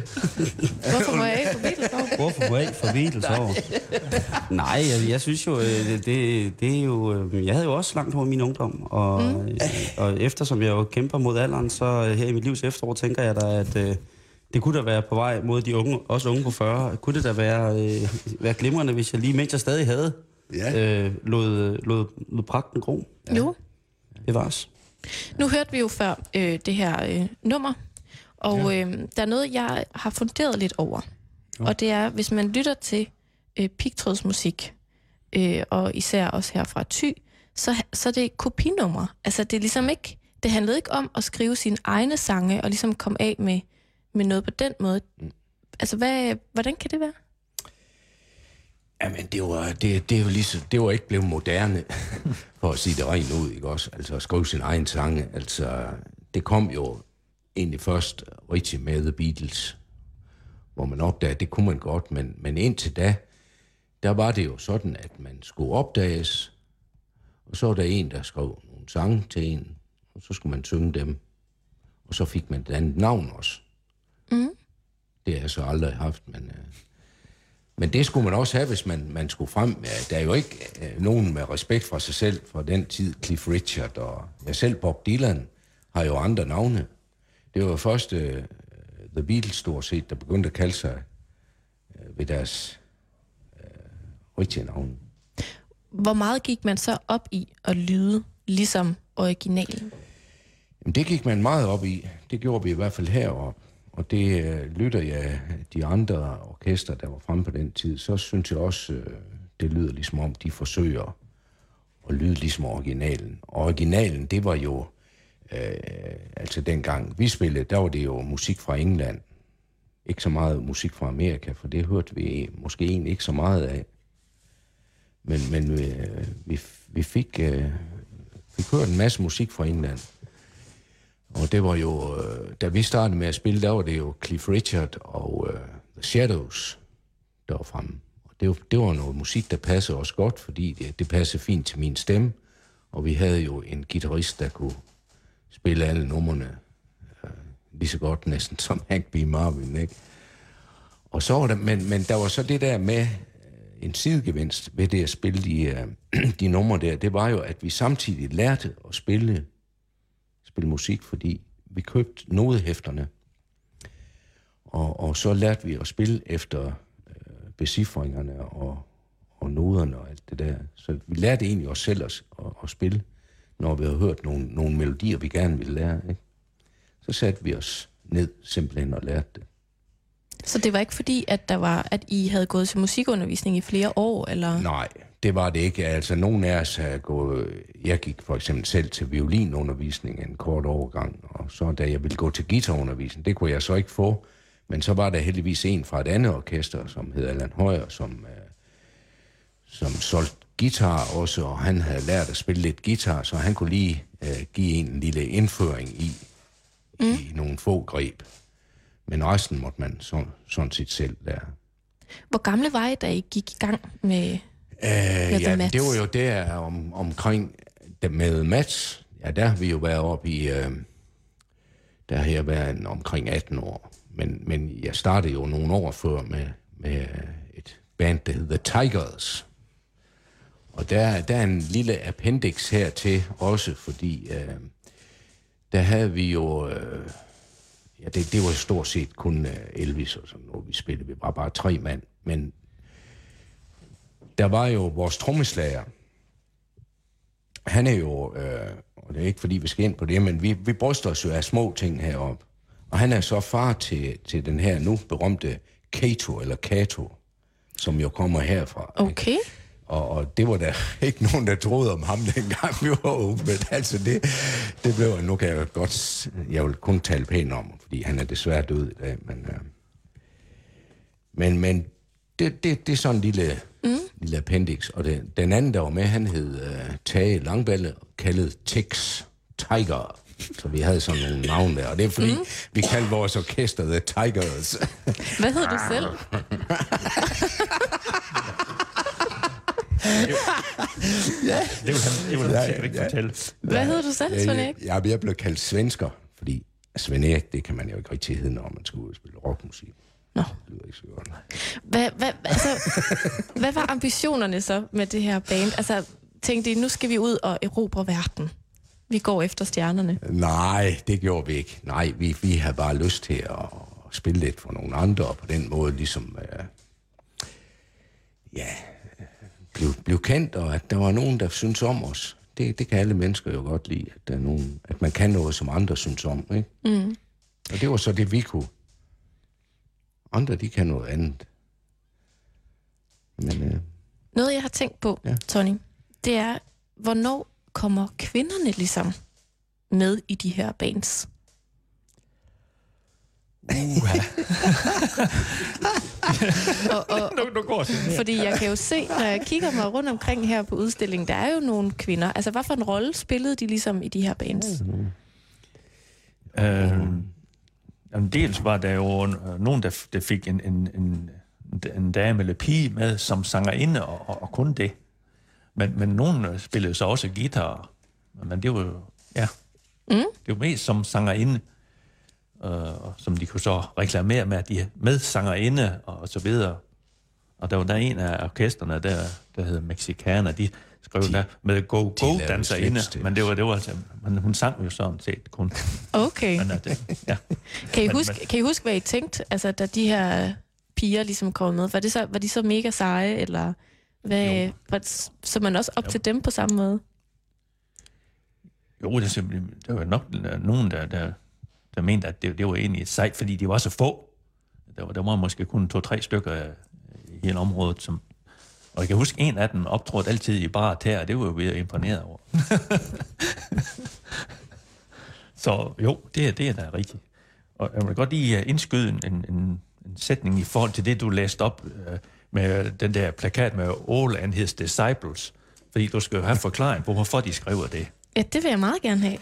Speaker 2: Hvorfor må jeg ikke få Beatles hår?
Speaker 3: Hvorfor må jeg ikke få Beatles hår? Nej, jeg, jeg synes jo, øh, det, det, det er jo... øh, Jeg havde jo også langt hår i min ungdom, og, mm. og eftersom jeg jo kæmper mod alderen, så øh, her i mit livs efterår tænker jeg da, at øh, det kunne da være på vej mod de unge, også unge på 40. Kunne det da være, øh, være glimrende, hvis jeg lige, mens jeg stadig havde,
Speaker 5: Ja.
Speaker 3: øh, lod, lod, lod pragten gro.
Speaker 2: Ja. Jo.
Speaker 3: Det var os.
Speaker 2: Nu hørte vi jo før øh, det her øh, nummer, og ja. øh, der er noget, jeg har funderet lidt over. Ja. Og det er, hvis man lytter til øh, pigtrådsmusik, øh, og især også her fra Thy, så, så er det kopinummer. Altså det er ligesom ikke, det handlede ikke om at skrive sine egne sange, og ligesom komme af med, med noget på den måde. Altså hvad, hvordan kan det være?
Speaker 5: Jamen, det var, det, det, var ligesom, det var ikke blevet moderne, for at sige det rent ud, ikke også? Altså, at skrive sin egen sange. Altså, det kom jo egentlig først rigtig med The Beatles, hvor man opdagede, at det kunne man godt, men, men indtil da, der var det jo sådan, at man skulle opdages, og så var der en, der skrev nogle sange til en, og så skulle man synge dem, og så fik man et andet navn også.
Speaker 2: Mm.
Speaker 5: Det har jeg så aldrig haft, men... Øh, men det skulle man også have, hvis man, man skulle frem. Der er jo ikke øh, nogen med respekt for sig selv fra den tid. Cliff Richard og jeg selv, Bob Dylan, har jo andre navne. Det var først øh, The Beatles stort set, der begyndte at kalde sig øh, ved deres øh, rigtige navne.
Speaker 2: Hvor meget gik man så op i at lyde ligesom originalen?
Speaker 5: Jamen, det gik man meget op i. Det gjorde vi i hvert fald heroppe. Og det øh, lytter jeg de andre orkester, der var fremme på den tid, så synes jeg også, øh, det lyder ligesom om, de forsøger at lyde ligesom originalen. Og originalen, det var jo, øh, altså dengang vi spillede, der var det jo musik fra England. Ikke så meget musik fra Amerika, for det hørte vi måske egentlig ikke så meget af. Men, men øh, vi, vi fik, øh, fik hørt en masse musik fra England. Og det var jo, øh, da vi startede med at spille, der var det jo Cliff Richard og øh, The Shadows, der var fremme. Og det, var, det var noget musik, der passede os godt, fordi det, det passede fint til min stemme. Og vi havde jo en guitarist, der kunne spille alle numrene øh, lige så godt næsten som Hank B. Marvin, ikke? Og så var der, men, men der var så det der med øh, en sidegevinst ved det at spille de, øh, de numre der, det var jo, at vi samtidig lærte at spille spille musik, fordi vi købte nodehæfterne, og, og så lærte vi at spille efter øh, becifringerne og, og noderne og alt det der. Så vi lærte egentlig os selv at, at, at spille, når vi havde hørt nogle, nogle melodier, vi gerne ville lære. Ikke? Så satte vi os ned simpelthen og lærte det.
Speaker 2: Så det var ikke fordi, at, der var, at I havde gået til musikundervisning i flere år? Eller?
Speaker 5: Nej, det var det ikke. Altså, nogen af os havde gået... Jeg gik for eksempel selv til violinundervisning en kort overgang, og så da jeg ville gå til guitarundervisning, det kunne jeg så ikke få. Men så var der heldigvis en fra et andet orkester, som hed Allan Højer, som, øh, som solgte guitar også, og han havde lært at spille lidt guitar, så han kunne lige øh, give en, en lille indføring i, mm. i nogle få greb. Men resten måtte man så, sådan set selv lære.
Speaker 2: Hvor gamle var I, da I gik i gang med,
Speaker 5: Øh, ja, det var jo der om, omkring det med Mats. Ja, der har vi jo været oppe i... Øh, der har jeg været en, omkring 18 år. Men, men jeg startede jo nogle år før med, med et band, der hedder The Tigers. Og der, der er en lille appendix her til også, fordi øh, der havde vi jo... Øh, ja, det, det var stort set kun øh, Elvis og sådan noget, vi spillede. Vi var bare tre mand. Men der var jo vores trommeslager. Han er jo, øh, og det er ikke fordi vi skal ind på det, men vi, vi bryster os jo af små ting heroppe. Og han er så far til, til den her nu berømte Kato, eller Kato, som jo kommer herfra. ikke?
Speaker 2: Okay.
Speaker 5: Og, og det var der ikke nogen, der troede om ham, dengang vi var unge. Men altså, det, det blev, nu kan jeg godt, jeg vil kun tale pænt om, fordi han er desværre død i dag. Men, øh, men, men det, det, det er sådan en lille. Lille appendix. Og det, den anden, der var med, han hed øh, Tage Langballe, kaldet Tex Tiger. Så vi havde sådan nogle navne der. Og det er fordi, mm. vi kaldte vores orkester The Tigers.
Speaker 2: Hvad hed du selv?
Speaker 4: Det vil han, det vil han sikkert ikke fortælle.
Speaker 2: Hvad hed du selv, Svend Erik?
Speaker 5: Ja, jeg blev kaldt svensker, fordi Svend Erik, det kan man jo ikke rigtig hedde, når man skal ud og spille rockmusik.
Speaker 2: Nå.
Speaker 5: Det lyder ikke så godt.
Speaker 2: Hvad, hvad, altså, hvad var ambitionerne så med det her band? Altså, tænkte I, nu skal vi ud og erobre verden. Vi går efter stjernerne.
Speaker 5: Nej, det gjorde vi ikke. Nej, vi, vi havde bare lyst til at, spille lidt for nogle andre, og på den måde ligesom, øh, ja, blev, blev kendt, og at der var nogen, der synes om os. Det, det kan alle mennesker jo godt lide, at, der er nogen, at man kan noget, som andre synes om. Ikke?
Speaker 2: Mm.
Speaker 5: Og det var så det, vi kunne. Andre, de kan noget andet. Men øh,
Speaker 2: Noget, jeg har tænkt på,
Speaker 5: Ja.
Speaker 2: Tony, det er, hvornår kommer kvinderne ligesom med i de her bands? og, og,
Speaker 4: Nu, nu går det.
Speaker 2: fordi jeg kan jo se, når jeg kigger mig rundt omkring her på udstillingen, der er jo nogle kvinder. Altså, hvad for en rolle spillede de ligesom i de her bands?
Speaker 4: Øh, jamen, dels var der jo øh, nogen, der, der fik en, en, en, en dame eller pige med som sangerinde, og, og, og kun det. Men, men nogen øh, spillede så også guitar. Men det var jo, ja,
Speaker 2: Mm.
Speaker 4: det var mest som sangerinde, øh, og som de kunne så reklamere med, at de er med sangerinde, og, og så videre. Og der var der en af orkesterne, der, der hed Mexicana, de skrev de, der med Go Go danserinde, men det var, det var altså, men hun sang jo sådan set kun.
Speaker 2: Okay.
Speaker 4: Men, at det, ja.
Speaker 2: Kan I,
Speaker 4: Men-
Speaker 2: huske, kan I huske, hvad I tænkte, altså, da de her piger ligesom kom med? Var, det så, var de så mega seje, eller hvad, var det, så man også op
Speaker 4: Jo.
Speaker 2: til dem på samme måde?
Speaker 4: Jo, det, er simpelthen- der var nok nogen, der, der, der mente, at det, det var egentlig sejt, fordi de var så få. Der var, der var måske kun to-tre stykker øh, i hele området, som... Og jeg kan huske, en af dem optrådte altid i bare tæer, og det var jo ved at imponere over. så jo, det, er- det er da rigtigt. Og jeg vil godt lige øh, indskyde en, en, en, en sætning i forhold til det, du læste op øh, med den der plakat med All and His Disciples. Fordi du skal jo have forklaring på, hvorfor de skriver det.
Speaker 2: Ja, det vil jeg meget gerne have.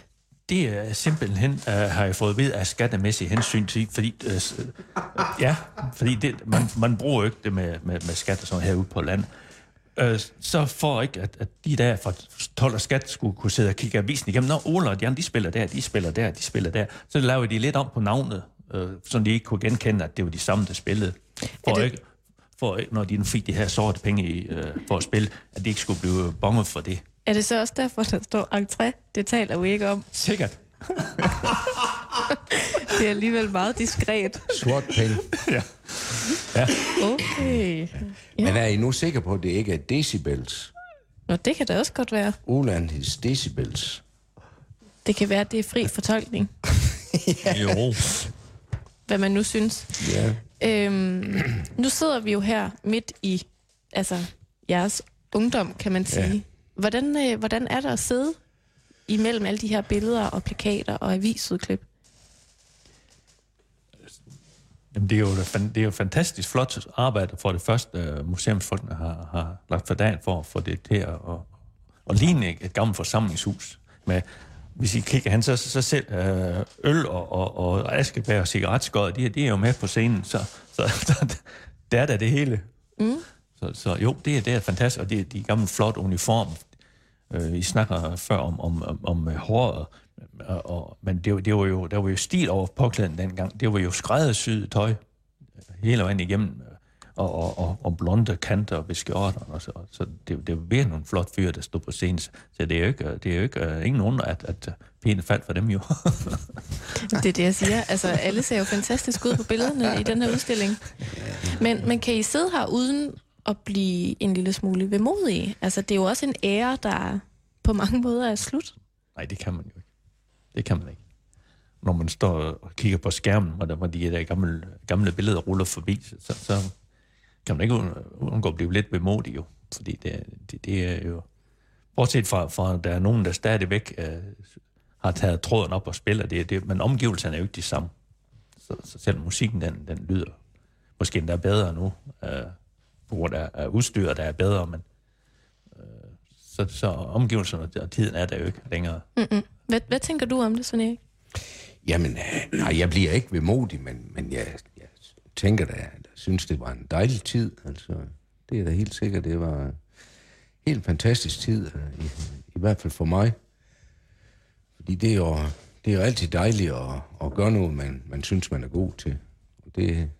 Speaker 4: Det er simpelthen, uh, har jeg fået ved af skattemæssig hensyn til, fordi, s- uh, ja, fordi det, man, man bruger jo ikke det med, med, med skat og sådan herude på land. Uh, så for ikke, at, at de der fra 12 og skat skulle kunne sidde og kigge avisen igennem, når Ola og andre, de spiller der, de spiller der, de spiller der, så lavede de lidt om på navnet, uh, så de ikke kunne genkende, at det var de samme, der spillede. For
Speaker 2: det-
Speaker 4: ikke, for ikke, når de nu fik de her sorte penge i, uh, for at spille, at de ikke skulle blive bonget for det.
Speaker 2: Er det så også derfor, der står entré? Det taler vi ikke om.
Speaker 4: Sikkert.
Speaker 2: Det er alligevel meget diskret.
Speaker 5: sort penge.
Speaker 4: Ja. ja.
Speaker 2: Okay.
Speaker 5: Men er I nu sikre på, at det ikke er decibels?
Speaker 2: Nå, det kan da også godt være.
Speaker 5: Uland his decibels.
Speaker 2: Det kan være, at det er fri fortolkning,
Speaker 4: Jo.
Speaker 2: hvad man nu synes.
Speaker 5: Ja.
Speaker 2: Øhm, nu sidder vi jo her midt i altså, jeres ungdom, kan man sige.
Speaker 5: Ja.
Speaker 2: Hvordan, øh, hvordan er der at sidde imellem alle de her billeder og plakater og avisudklip?
Speaker 4: Jamen, det er jo det er jo fantastisk flot arbejde for det første, uh, museumsfolkene har, har lagt for dagen for at få det til at, at, at ligne et gammelt forsamlingshus. Med, hvis I kigger hen, så, så selv uh, øl og, og, og askebær og cigaretskod, de, de er jo med på scenen, så, så der, der er der det hele. Mm. Så, så jo, det er, det er fantastisk, og det er de gamle flot uniform. Øh, I snakker før om, om, om, om øh, håret, og, og, men det, det var jo, der var jo stil over påklæden dengang. Det var jo skræddersyet tøj øh, hele vejen igennem, øh, og, og, og, og blonde kanter ved skjorterne. Og så, så det, det var virkelig nogle flot fyre, der stod på scenen. Så det er jo ikke, det er jo ikke uh, ingen under, at, at pæne faldt for dem jo.
Speaker 2: Det er det, jeg siger. Altså, alle ser jo fantastisk ud på billederne i den her udstilling. Men, men kan I sidde her uden at blive en lille smule vemodig. Altså, det er jo også en ære, der på mange måder er slut.
Speaker 4: Nej, det kan man jo ikke. Det kan man ikke. Når man står og kigger på skærmen, og der, var de der gamle, gamle billeder ruller forbi, så, så kan man ikke undgå at blive lidt vemodig jo. Fordi det, det, det er jo... Bortset fra, fra, at der er nogen, der stadigvæk øh, har taget tråden op og spiller det, det, men omgivelserne er jo ikke de samme. Så, så selv musikken, den, den lyder måske endda bedre nu, øh, på grund af, af udstyret, der er bedre, men øh, så, så omgivelserne og tiden er der jo ikke længere.
Speaker 2: Mm-mm. Hvad, hvad tænker du om det, Svend Erik?
Speaker 5: Jamen, øh, nej, jeg bliver ikke vemodig, men, men jeg, jeg tænker da, jeg synes, det var en dejlig tid. Altså, det er da helt sikkert, det var en helt fantastisk tid, øh, i, i hvert fald for mig. Fordi det er jo, det er jo altid dejligt at, at gøre noget, man, man synes, man er god til. Og det,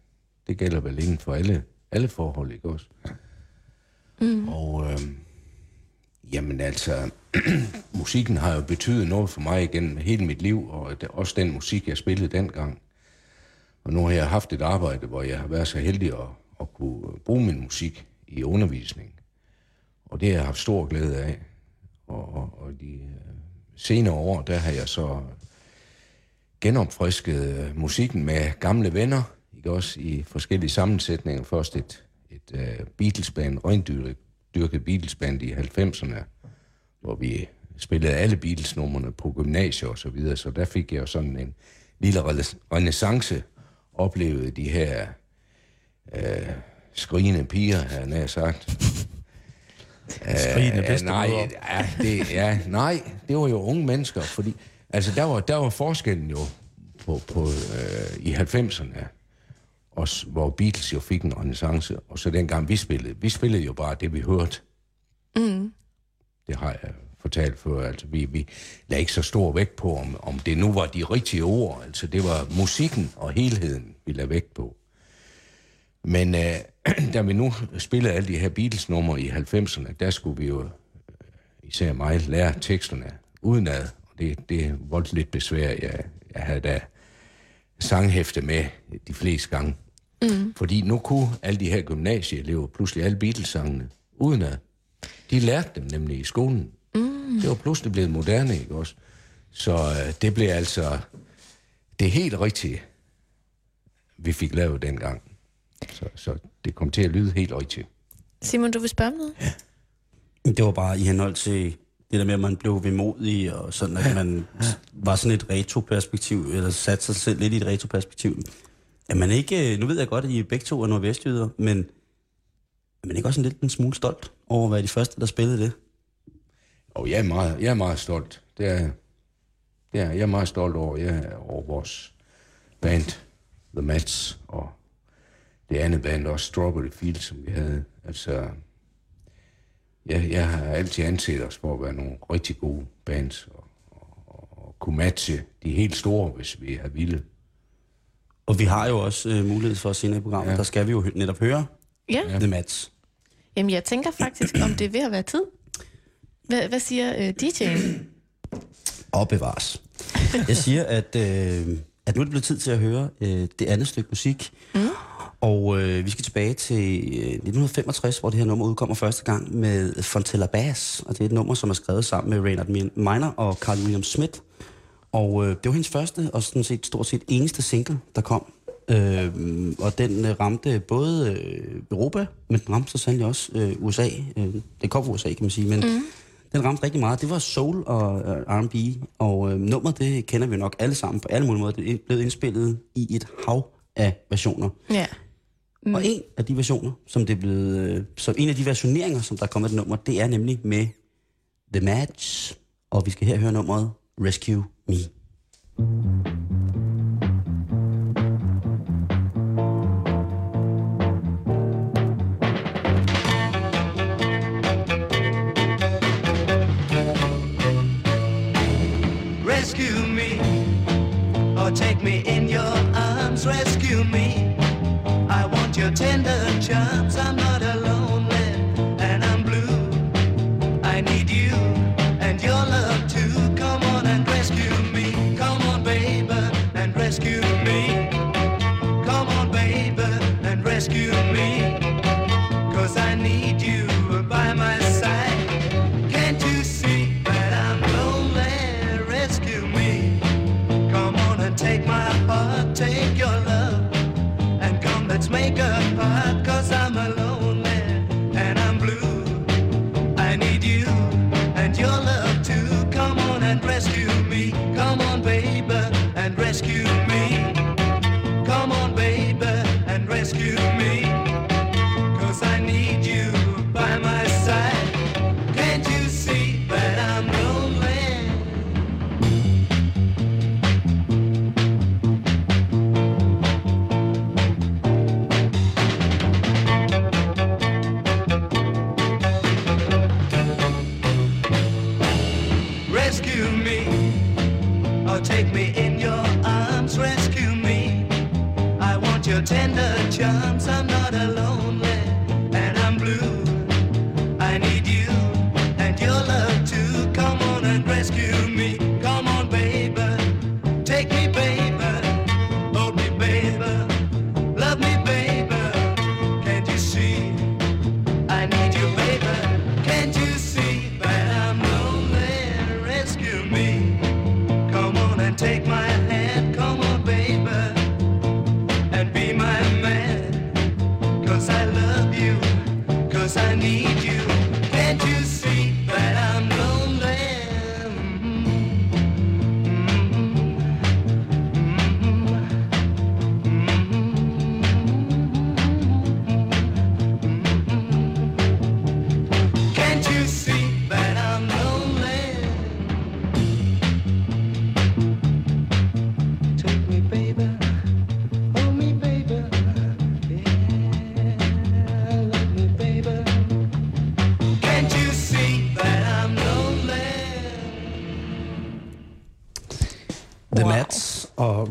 Speaker 5: det gælder vel inden for alle, alle forhold, ikke også? Mm. Og øh, jamen altså, musikken har jo betydet noget for mig igennem hele mit liv, og det, også den musik, jeg spillede dengang. Og nu har jeg haft et arbejde, hvor jeg har været så heldig at, at kunne bruge min musik i undervisning. Og det har jeg haft stor glæde af. Og, og, og de øh, senere år, der har jeg så genopfrisket øh, musikken med gamle venner, også i forskellige sammensætninger. Først et, et uh, Beatles-band, røgndyrket Beatles-band i 90'erne, hvor vi spillede alle Beatles-numrene på gymnasiet og så videre, så der fik jeg jo sådan en lille renaissance, oplevede de her øh, skrigende piger, har jeg nær sagt.
Speaker 4: Skrigende
Speaker 5: Øh,
Speaker 4: bedstemor.
Speaker 5: nej, ja, det, ja, nej, det var jo unge mennesker, fordi altså, der, var, der var forskellen jo på, på, øh, i 90'erne, også, hvor Beatles jo fik en renaissance, og så dengang vi spillede. Vi spillede jo bare det, vi hørte.
Speaker 2: Mm.
Speaker 5: Det har jeg fortalt før. Altså, vi, vi lagde ikke så stor vægt på, om, om det nu var de rigtige ord. Altså, det var musikken og helheden, vi lagde vægt på. Men øh, da vi nu spillede alle de her Beatles-numre i 90'erne, der skulle vi jo, øh, især mig, lære teksterne udenad. Og det, det voldte lidt besvær. Jeg, jeg havde da sanghæfte med de fleste gange. Mm. Fordi nu kunne alle de her gymnasieelever pludselig alle Beatles-sangene udenad. De lærte dem nemlig i skolen. Mm. Det var pludselig blevet moderne, ikke også? Så øh, det blev altså det helt rigtige, vi fik lavet dengang. Så, så det kom til at lyde helt rigtigt.
Speaker 2: Simon, du vil spørge om noget?
Speaker 3: Det var bare i henhold til det der med, at man blev vemodig, og sådan, at man var sådan et retroperspektiv, eller satte sig selv lidt i et retroperspektiv. Er man ikke, øh, nu ved jeg godt, at I begge to er nordvestjyder, men er man ikke også en lidt en smule stolt over at være de første, der spillede det?
Speaker 5: Og jeg er meget, jeg er meget stolt. Det er, det er, jeg er meget stolt over, jeg er over vores band, The Mats, og det andet band også, Strawberry Field, som vi havde. Altså, jeg, jeg har altid anset os for at være nogle rigtig gode bands, og, og, og kunne matche de helt store, hvis vi har ville.
Speaker 3: Og vi har jo også øh, mulighed for senere i programmet, ja. Der skal vi jo netop høre
Speaker 2: Ja.
Speaker 3: The Mats.
Speaker 2: Jamen, jeg tænker faktisk, om det er ved at være tid. Hvad, hvad siger øh, DJ'en?
Speaker 3: Og bevares. Jeg siger, at, øh, at nu er det blevet tid til at høre øh, det andet stykke musik. Mm. Og øh, vi skal tilbage til øh, 1965, hvor det her nummer udkommer første gang med Fontella Bass. Og det er et nummer, som er skrevet sammen med Reynard Min- Miner og Carl William Smith. Og øh, det var hendes første og sådan set stort set eneste single, der kom Øh, og den øh, ramte både øh, Europa, men den ramte så sandelig også øh, USA. Øh, det kom fra USA, kan man sige, men mm. den ramte rigtig meget. Det var soul og øh, R&B, og øh, nummeret, det kender vi nok alle sammen på alle mulige måder. Det er blevet indspillet i et hav af versioner.
Speaker 2: Ja.
Speaker 3: Mm. Og en af de versioner, som det er blevet, øh, så en af de versioneringer, som der er kommet et nummer, det er nemlig med The Match, og vi skal her høre nummeret Rescue Me.
Speaker 6: Rescue me, or take me in your arms. Rescue me. I want your tender charms. I'm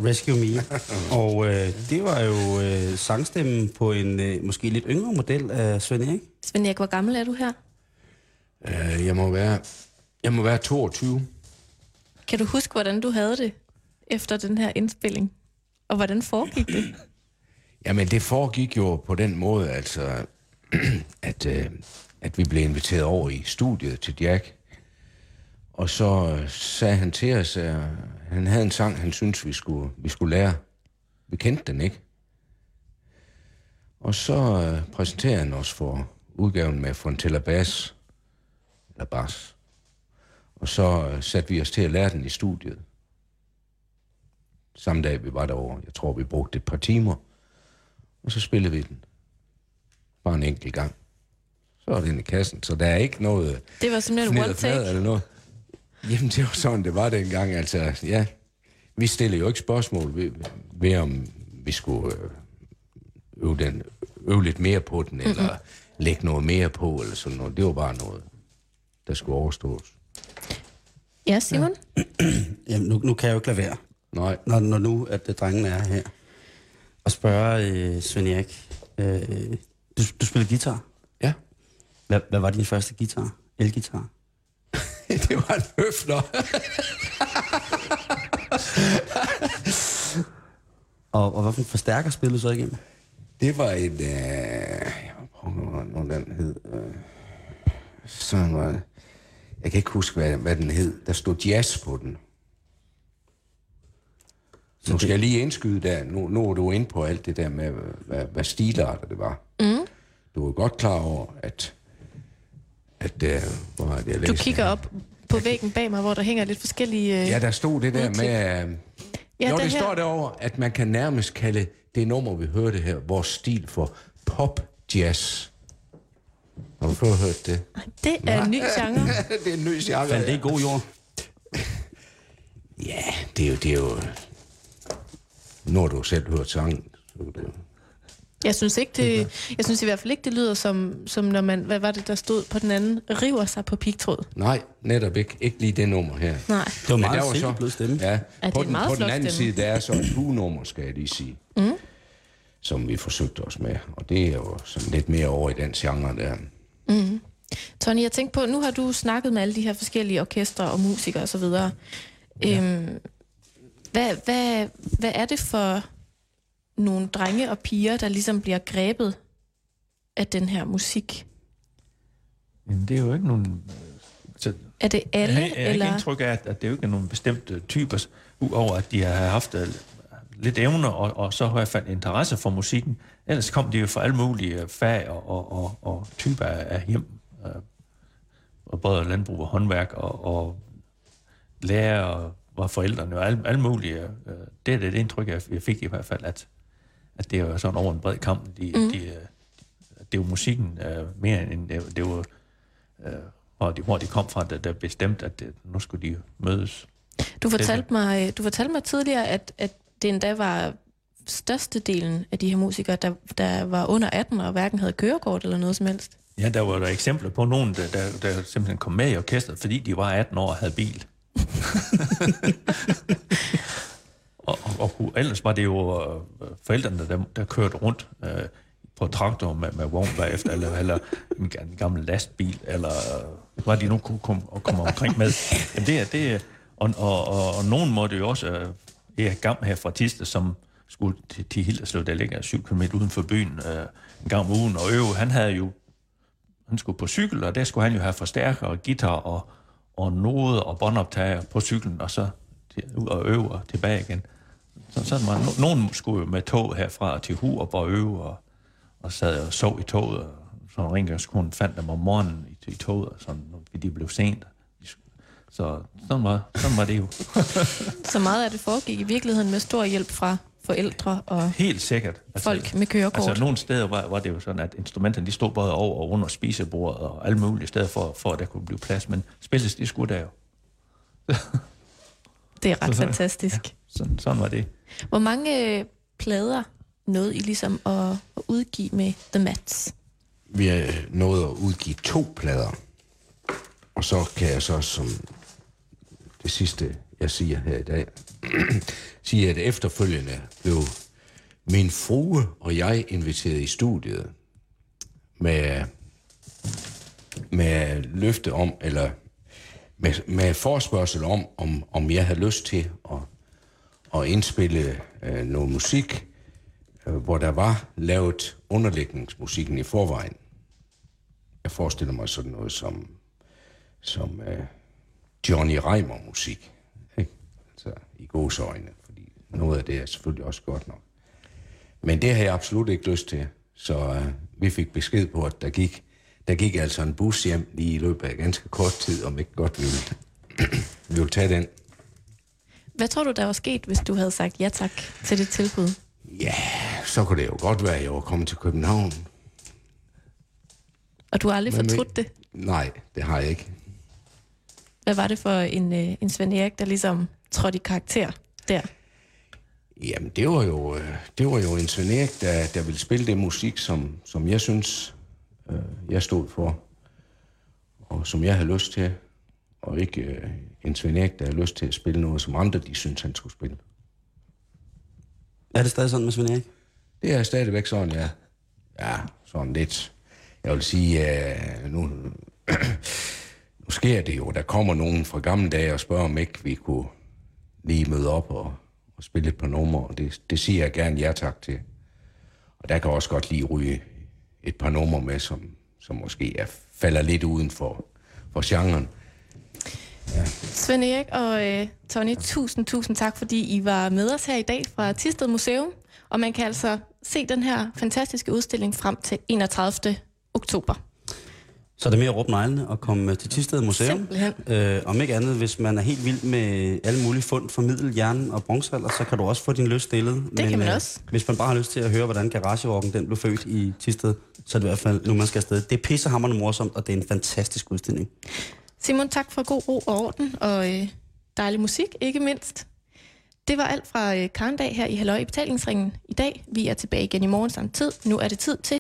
Speaker 6: Rescue Me.
Speaker 3: og øh, det var jo øh, sangstemmen på en øh, måske lidt yngre model af Svend Erik.
Speaker 2: Svend Erik, hvor gammel er du her?
Speaker 5: Øh, jeg, må være, jeg må være 22.
Speaker 2: Kan du huske, hvordan du havde det efter den her indspilling? Og hvordan foregik det?
Speaker 5: Jamen, det foregik jo på den måde, altså, at, øh, at vi blev inviteret over i studiet til Jack. Og så øh, sagde han til os, at han havde en sang, han syntes, vi skulle, vi skulle lære. Vi kendte den ikke. Og så øh, præsenterede han os for udgaven med Fontella Bass, eller Bass. Og så øh, satte vi os til at lære den i studiet. Samme dag vi var derovre. Jeg tror, vi brugte et par timer. Og så spillede vi den. Bare en enkelt gang. Så er den i kassen. Så der er ikke noget...
Speaker 2: Det var simpelthen one take.
Speaker 5: Eller noget. Jamen, det var sådan, det var dengang. Altså, ja. Vi stillede jo ikke spørgsmål ved, ved om vi skulle øh, øve, den, øve lidt mere på den, mm-hmm. eller lægge noget mere på, eller sådan noget. Det var bare noget, der skulle overstås.
Speaker 2: Ja, Simon?
Speaker 3: Jamen, nu, nu kan jeg jo ikke lade være,
Speaker 5: Nej,
Speaker 3: når, når nu at øh, drengene er her. Og spørge øh, Svend Erik, øh, du, du spiller guitar.
Speaker 5: ja.
Speaker 3: Hvad, hvad var din første guitar? Elgitar?
Speaker 5: det var en høfler.
Speaker 3: Og, og hvilken forstærker spillede du så igennem?
Speaker 5: Det var en... Øh, jeg må prøve, hvad den hed. Øh, sådan var Jeg kan ikke huske, hvad, hvad den hed. Der stod jazz på den. Nu skal jeg lige indskyde der. Nu, nu er du inde på alt det der med, hvad, hvad stilarter det var. Mm. Du er godt klar over, at... at uh, hvor er det, jeg
Speaker 2: Du kigger op på væggen bag mig, hvor der hænger lidt forskellige... øh,
Speaker 5: Ja, der stod det der
Speaker 2: udklip.
Speaker 5: med... Uh,
Speaker 2: Ja,
Speaker 5: jo, det
Speaker 2: her-
Speaker 5: står derovre, at man kan nærmest kalde det nummer, vi hørte her, vores stil for pop-jazz. Har du før hørt det?
Speaker 2: Det er en ny genre.
Speaker 5: det er en ny genre.
Speaker 3: Fandt det i god jord?
Speaker 5: Ja, det er jo... Det er jo nu har du selv hørt sangen. Så det,
Speaker 2: Jeg synes ikke, det, jeg synes i hvert fald ikke, det lyder som, som når man, hvad var det, der stod på den anden, river sig på pigtråd.
Speaker 5: nej, netop ikke. Ikke lige det nummer her.
Speaker 2: Nej.
Speaker 3: Det var meget
Speaker 5: der var
Speaker 3: stemme.
Speaker 5: Ja,
Speaker 2: er
Speaker 5: på
Speaker 2: en
Speaker 5: den, på den anden
Speaker 2: stemme.
Speaker 5: side, der er så et hugenummer, skal jeg lige sige. Mm. Som vi forsøgte os med. Og det er jo sådan lidt mere over i den genre der.
Speaker 2: Tony, jeg tænkte på, nu har du snakket med alle de her forskellige orkestre og musikere osv. Ja. Øhm, hvad, hvad, hvad er det for nogle drenge og piger, der ligesom bliver grebet af den her musik?
Speaker 4: Jamen, det er jo ikke nogen... øh, Så,
Speaker 2: Er det alle,
Speaker 4: jeg, har- jeg har ikke
Speaker 2: eller?
Speaker 4: indtryk af, at, at det er jo ikke nogen bestemte typer, uover at de har haft øh, lidt evner, og, og så har jeg fandt interesse for musikken. Ellers kom de jo fra alle mulige øh, fag og, og, og, og typer af hjem. Øh, og både landbrug og håndværk og, og lærer og var forældrene og alle, alle mulige. Øh, det er det indtryk, jeg, jeg fik i hvert fald, at, at det var sådan over en bred kamp. De, mm. de, det var musikken øh, mere end det, det var, øh, hvor, de, hvor de kom fra, der, der bestemte, at det, nu skulle de mødes.
Speaker 2: Du fortalte mig, du fortalte mig tidligere, at, at det endda var størstedelen af de her musikere, der, der var under 18 og hverken havde kørekort eller noget som helst.
Speaker 4: Ja, der var der eksempler på nogen, der, der, der simpelthen kom med i orkestret, fordi de var 18 år og havde bil. og, og, og ellers var det jo øh, forældrene, der, der kørte rundt øh, på traktor med, med vogn bagefter, eller, eller en, en gammel lastbil, eller øh, hvad de nu kunne komme, og komme omkring med. Jamen det er, det er, og, og, og, og nogen måtte jo også, øh, Erik Gam her fra Tiste, som skulle til, til Hilderslev, der ligger 7 km uden for byen, øh, en gang om ugen og øve, han havde jo han skulle på cykel, og der skulle han jo have forstærker og guitar og, og noder og båndoptager på cyklen, og så ud og øve og tilbage igen. Så, sådan var no, nogen skulle jo med tog herfra til Hurup og øve, og, og sad og sov i toget, og så rengøringskonen fandt dem om morgenen i, i toget, og sådan, fordi de blev sent. Så sådan var, sådan var det jo.
Speaker 2: Så meget af det foregik i virkeligheden med stor hjælp fra forældre og
Speaker 4: Helt sikkert.
Speaker 2: folk med kørekort.
Speaker 4: Altså nogle steder var, var det jo sådan, at instrumenterne de stod både over og under spisebordet og alle mulige steder for, for at der kunne blive plads, men spilles de skulle der jo.
Speaker 2: det er ret
Speaker 4: så-
Speaker 2: fantastisk.
Speaker 4: Sådan, sådan var det.
Speaker 2: Hvor mange øh, plader nåede I ligesom at, at udgive med The Mats?
Speaker 5: Vi har nået at udgive to plader. Og så kan jeg så som det sidste, jeg siger her i dag, sige, at efterfølgende blev min frue og jeg inviteret i studiet med, med løfte om, eller med, med forspørgsel om, om, om jeg havde lyst til at, at indspille øh, noget musik, øh, hvor der var lavet underlægningsmusikken i forvejen. Jeg forestiller mig sådan noget som, som øh, Johnny Reimer musik. Ikke? Altså, i gode øjne, fordi noget af det er selvfølgelig også godt nok. Men det har jeg absolut ikke lyst til, så øh, vi fik besked på, at der gik, der gik altså en bus hjem lige i løbet af ganske kort tid, om ikke godt vi ville, vi ville tage den.
Speaker 2: Hvad tror du, der var sket, hvis du havde sagt ja tak til det tilbud?
Speaker 5: Ja, så kunne det jo godt være, at jeg var kommet til København.
Speaker 2: Og du har aldrig
Speaker 5: Men-
Speaker 2: fortrudt det?
Speaker 5: Nej, det har jeg ikke.
Speaker 2: Hvad var det for en, øh, en Svend Erik, der ligesom trådte i karakter der?
Speaker 5: Jamen, det var jo, øh, det var jo en Svend Erik, der, der ville spille det musik, som, som jeg synes, øh, jeg stod for, og som jeg havde lyst til, og ikke øh, en Svend Erik, der havde lyst til at spille noget, som andre de synes, han skulle spille.
Speaker 3: Er det stadig sådan med Svend Erik?
Speaker 5: Det er stadigvæk sådan, ja. Ja, sådan lidt. Jeg vil sige, øh, nu, nu sker det jo. Der kommer nogen fra gamle dage og spørger, om ikke vi kunne lige møde op og, og spille et par numre, det, det siger jeg gerne ja tak til. Og der kan også godt lige ryge et par numre med, som, som måske er, falder lidt uden for, for genren.
Speaker 2: Svend Erik og øh, Tony, tusind, tusind tak, fordi I var med os her i dag fra Tisted Museum. Og man kan altså se den her fantastiske udstilling frem til 31. oktober.
Speaker 3: Så er det mere at råbe neglene og komme til Tisted Museum.
Speaker 2: Simpelthen.
Speaker 3: Øh, om ikke andet, hvis man er helt vild med alle mulige fund fra middel, jern og bronzealder, så kan du også få din lyst stillet. Det
Speaker 2: kan man også.
Speaker 3: Hvis man bare har lyst til at høre, hvordan garagerocken den blev født i Tisted, så er det i hvert fald nu, man skal afsted. Det er pissehammerende morsomt, og det er en fantastisk udstilling.
Speaker 2: Simon, tak for god ro og orden, og øh, dejlig musik, ikke mindst. Det var alt fra øh, Karndag her i Halløj i betalingsringen i dag. Vi er tilbage igen i morgen samme tid. Nu er det tid til